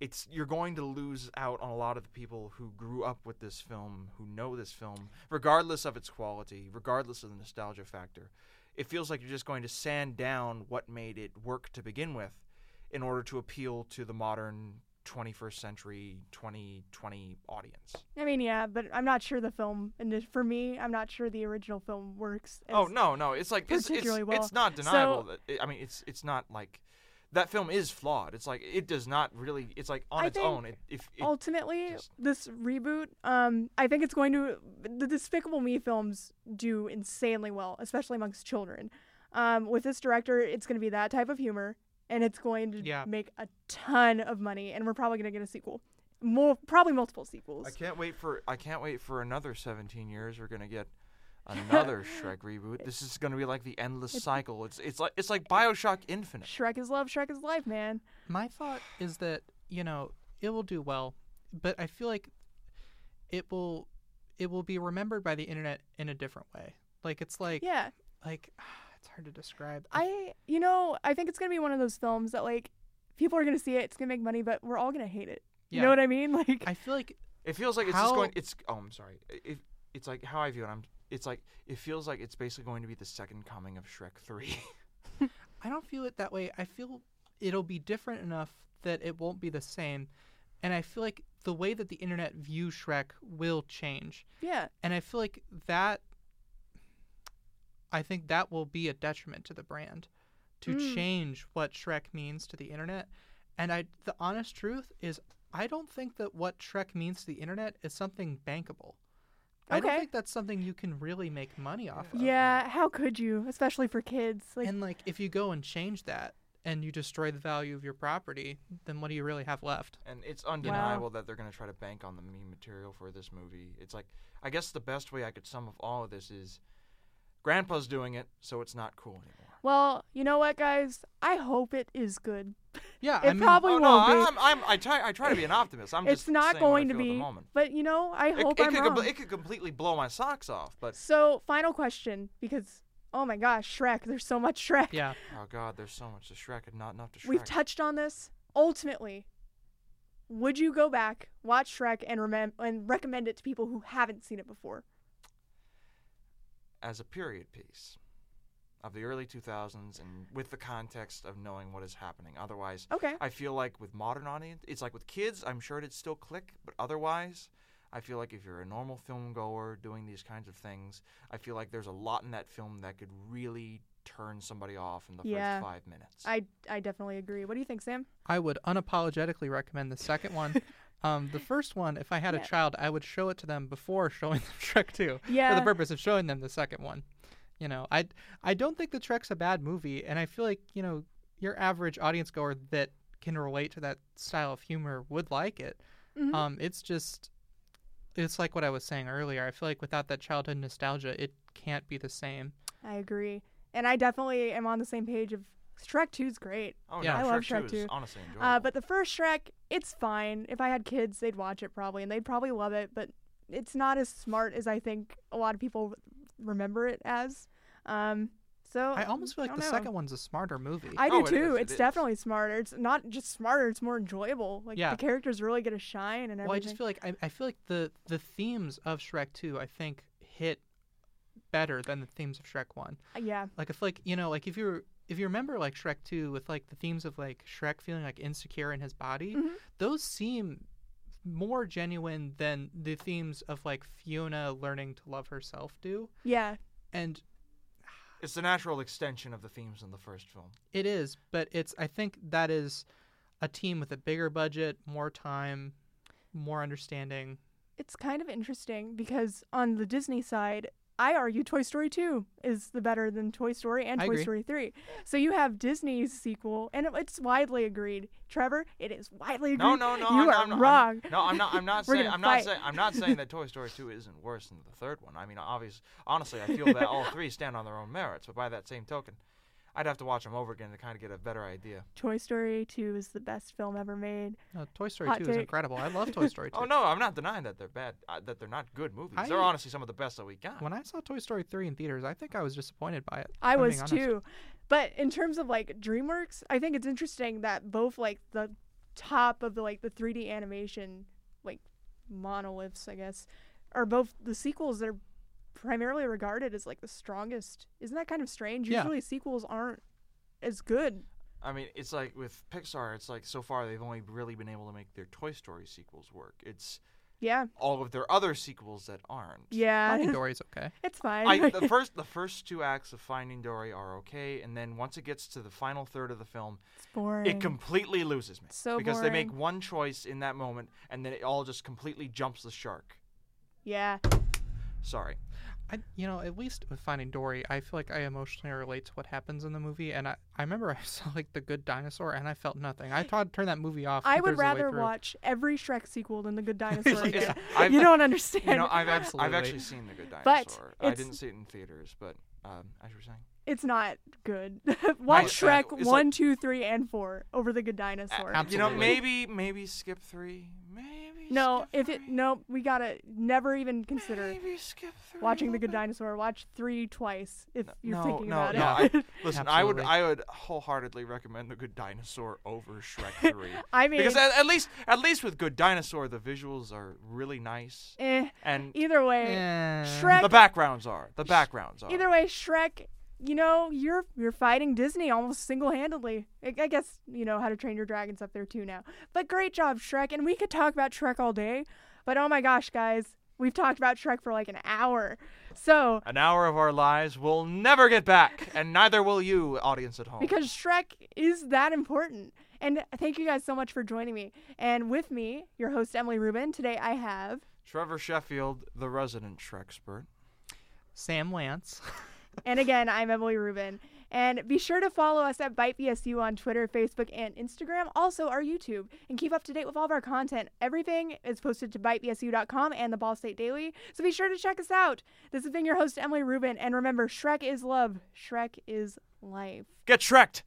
it's you're going to lose out on a lot of the people who grew up with this film, who know this film, regardless of its quality, regardless of the nostalgia factor. It feels like you're just going to sand down what made it work to begin with in order to appeal to the modern 21st century 2020 audience. I mean, yeah, but I'm not sure the film, and for me, I'm not sure the original film works. Oh no, no, it's like it's it's, particularly well. it's not deniable So- that I mean it's it's not like that film is flawed. It's like it does not really it's like on I its own. It, if it, ultimately just- this reboot um i think it's going to the despicable me films do insanely well especially amongst children um with this director it's going to be that type of humor and it's going to Yeah. make a ton of money and we're probably going to get a sequel more probably multiple sequels I can't wait for I can't wait for another 17 years. We're gonna get another Shrek reboot. This is gonna be like the endless cycle. It's it's like it's like Bioshock Infinite. shrek is love shrek is life man My thought is that you know it will do well, but I feel like it will it will be remembered by the internet in a different way. Like it's like yeah like it's hard to describe. i you know i think it's going to be one of those films that like people are going to see it it's going to make money but we're all going to hate it Yeah. you know what i mean like I feel like It feels like it's How- just going. It's oh, I'm sorry. It, it's like how I view it. I'm. It's like it feels like it's basically going to be the second coming of Shrek Three. I don't feel it that way. I feel it'll be different enough that it won't be the same. And I feel like the way that the internet views Shrek will change. yeah And I feel like that I think that will be a detriment to the brand to Mm. change what Shrek means to the internet. And I the honest truth is I don't think that what Shrek means to the internet is something bankable. Okay. I don't think that's something you can really make money off of. Yeah, how could you? Especially for kids. Like and like if you go and change that and you destroy the value of your property, then what do you really have left? And it's undeniable that they're going to try to bank on the meme material for this movie. It's like, I guess the best way I could sum up all of this is Grandpa's doing it, so it's not cool anymore. Well, you know what, guys? I hope it is good. Yeah, It I mean, probably oh, no, won't be. I'm, I'm, I, try, I try to be an optimist. I'm it's just not saying what I going to feel at be. moment. But you know, I It, hope it I'm could wrong. compl- it could completely blow my socks off, but so, final question, because oh my gosh, Shrek! There's so much Shrek. yeah. oh god, there's so much to Shrek and not enough to Shrek. We've touched on this. Ultimately, would you go back, watch Shrek, and remem- and recommend it to people who haven't seen it before? As a period piece of the early 2000s and with the context of knowing what is happening. Otherwise, Okay. I feel like with modern audience, it's like with kids, I'm sure it'd still click, but otherwise, I feel like if you're a normal film goer doing these kinds of things, I feel like there's a lot in that film that could really turn somebody off in the Yeah. first five minutes. I I definitely agree. What do you think, Sam? I would unapologetically recommend the second one. um, the first one, if I had Yeah. a child, I would show it to them before showing them Shrek 2 for the purpose of showing them the second one. You know, I I don't think the Shrek's a bad movie, and I feel like you know your average audience goer that can relate to that style of humor would like it. Mhm. Um, it's just, it's like what I was saying earlier. I feel like without that childhood nostalgia, it can't be the same. I agree, and I definitely am on the same page of Shrek 2 is great. oh, yeah. no, I love Shrek 2 is too. honestly enjoyable. Uh, but the first Shrek, it's fine. If I had kids, they'd watch it probably, and they'd probably love it. But it's not as smart as I think a lot of people remember it as. Um, so I almost feel like the know. second one's a smarter movie. I do Oh, it too. is, it it's is. definitely smarter. It's not just smarter; it's more enjoyable. Like Yeah. the characters really get a shine and everything. Well, I just feel like I, I feel like the the themes of Shrek 2 I think hit better than the themes of Shrek 1. Uh, yeah, Like I feel like, you know, like if you if you remember like Shrek 2 with like the themes of like Shrek feeling like insecure in his body, Mhm. those seem more genuine than the themes of like Fiona learning to love herself do. yeah, And it's the natural extension of the themes in the first film. it is, but it's I think that is a team with a bigger budget, more time, more understanding. it's kind of interesting because on the Disney side, I argue Toy Story 2 is the better than Toy Story and I Toy agree. Story 3. So you have Disney's sequel, and it- it's widely agreed. Trevor, it is widely agreed. No, no, no. You I'm, are I'm, I'm- wrong. no, I'm not. I'm not saying. I'm not saying. I'm not saying that Toy Story 2 isn't worse than the third one. I mean, obviously, Honestly, I feel that all three stand on their own merits. But by that same token, I'd have to watch them over again to kind of get a better idea. Toy Story 2 is the best film ever made. No, Toy Story Hot 2 is incredible. I love Toy Story 2. Oh no, I'm not denying that they're bad. Uh, that they're not good movies. they're honestly some of the best that we got. When I saw Toy Story 3 in theaters, I think I was disappointed by it. I was too. But in terms of like DreamWorks, I think it's interesting that both like the top of the like the 3D animation like monoliths, I guess, are both the sequels that are primarily regarded as like the strongest. Isn't that kind of strange? Yeah. Usually sequels aren't as good. I mean, it's like with Pixar. It's like so far they've only really been able to make their Toy Story sequels work. It's Yeah. all of their other sequels that aren't. Yeah. Finding Dory's okay. it's fine. I, the first the first two acts of Finding Dory are okay, and then once it gets to the final third of the film, it's boring. it completely loses me. So because they make one choice in that moment, and then it all just completely jumps the shark. yeah. Sorry. I, you know, at least with Finding Dory, I feel like I emotionally relate to what happens in the movie. And I, I remember I saw like The Good Dinosaur, and I felt nothing. I tried to turn that movie off. I would of the way rather watch every Shrek sequel than The Good Dinosaur Yeah. again. You don't understand. You know, I've, I've, I've actually seen The Good Dinosaur. But Dinosaur. I didn't see it in theaters, but um, as you were saying. it's not good. Watch I- uh, Shrek it's one, like- two, three, and 4 over The Good Dinosaur. Ab- You know, maybe maybe skip three. Maybe. No, if it no, we gotta never even consider Maybe skip three. watching The Good. Dinosaur. Watch three twice if you're no, thinking no, about no, it. I- Listen, I would I would wholeheartedly recommend The Good Dinosaur over Shrek three. I mean, because at, at least at least with Good Dinosaur, the visuals are really nice, eh, and either way, Eh. Shrek- the backgrounds are the backgrounds are. either way, Shrek. You know, you're you're fighting Disney almost single-handedly. I, I guess you know how to train your dragons up there too now. But great job, Shrek. And we could talk about Shrek all day. But oh my gosh, guys, We've talked about Shrek for like an hour. So, An hour of our lives will never get back, and neither will you, audience at home. because Shrek is that important. And thank you guys so much for joining me. And with me, your host, Emily Rubin. Today I have. Trevor Sheffield, the resident Shrekspert. Sam Lance. And again, I'm Emily Rubin. And be sure to follow us at ByteBSU on Twitter, Facebook, and Instagram, also our YouTube, and keep up to date with all of our content. Everything is posted to bytebsu.com and the Ball State Daily, so be sure to check us out. This has been your host, Emily Rubin, and remember, Shrek is love, Shrek is life. Get Shreked!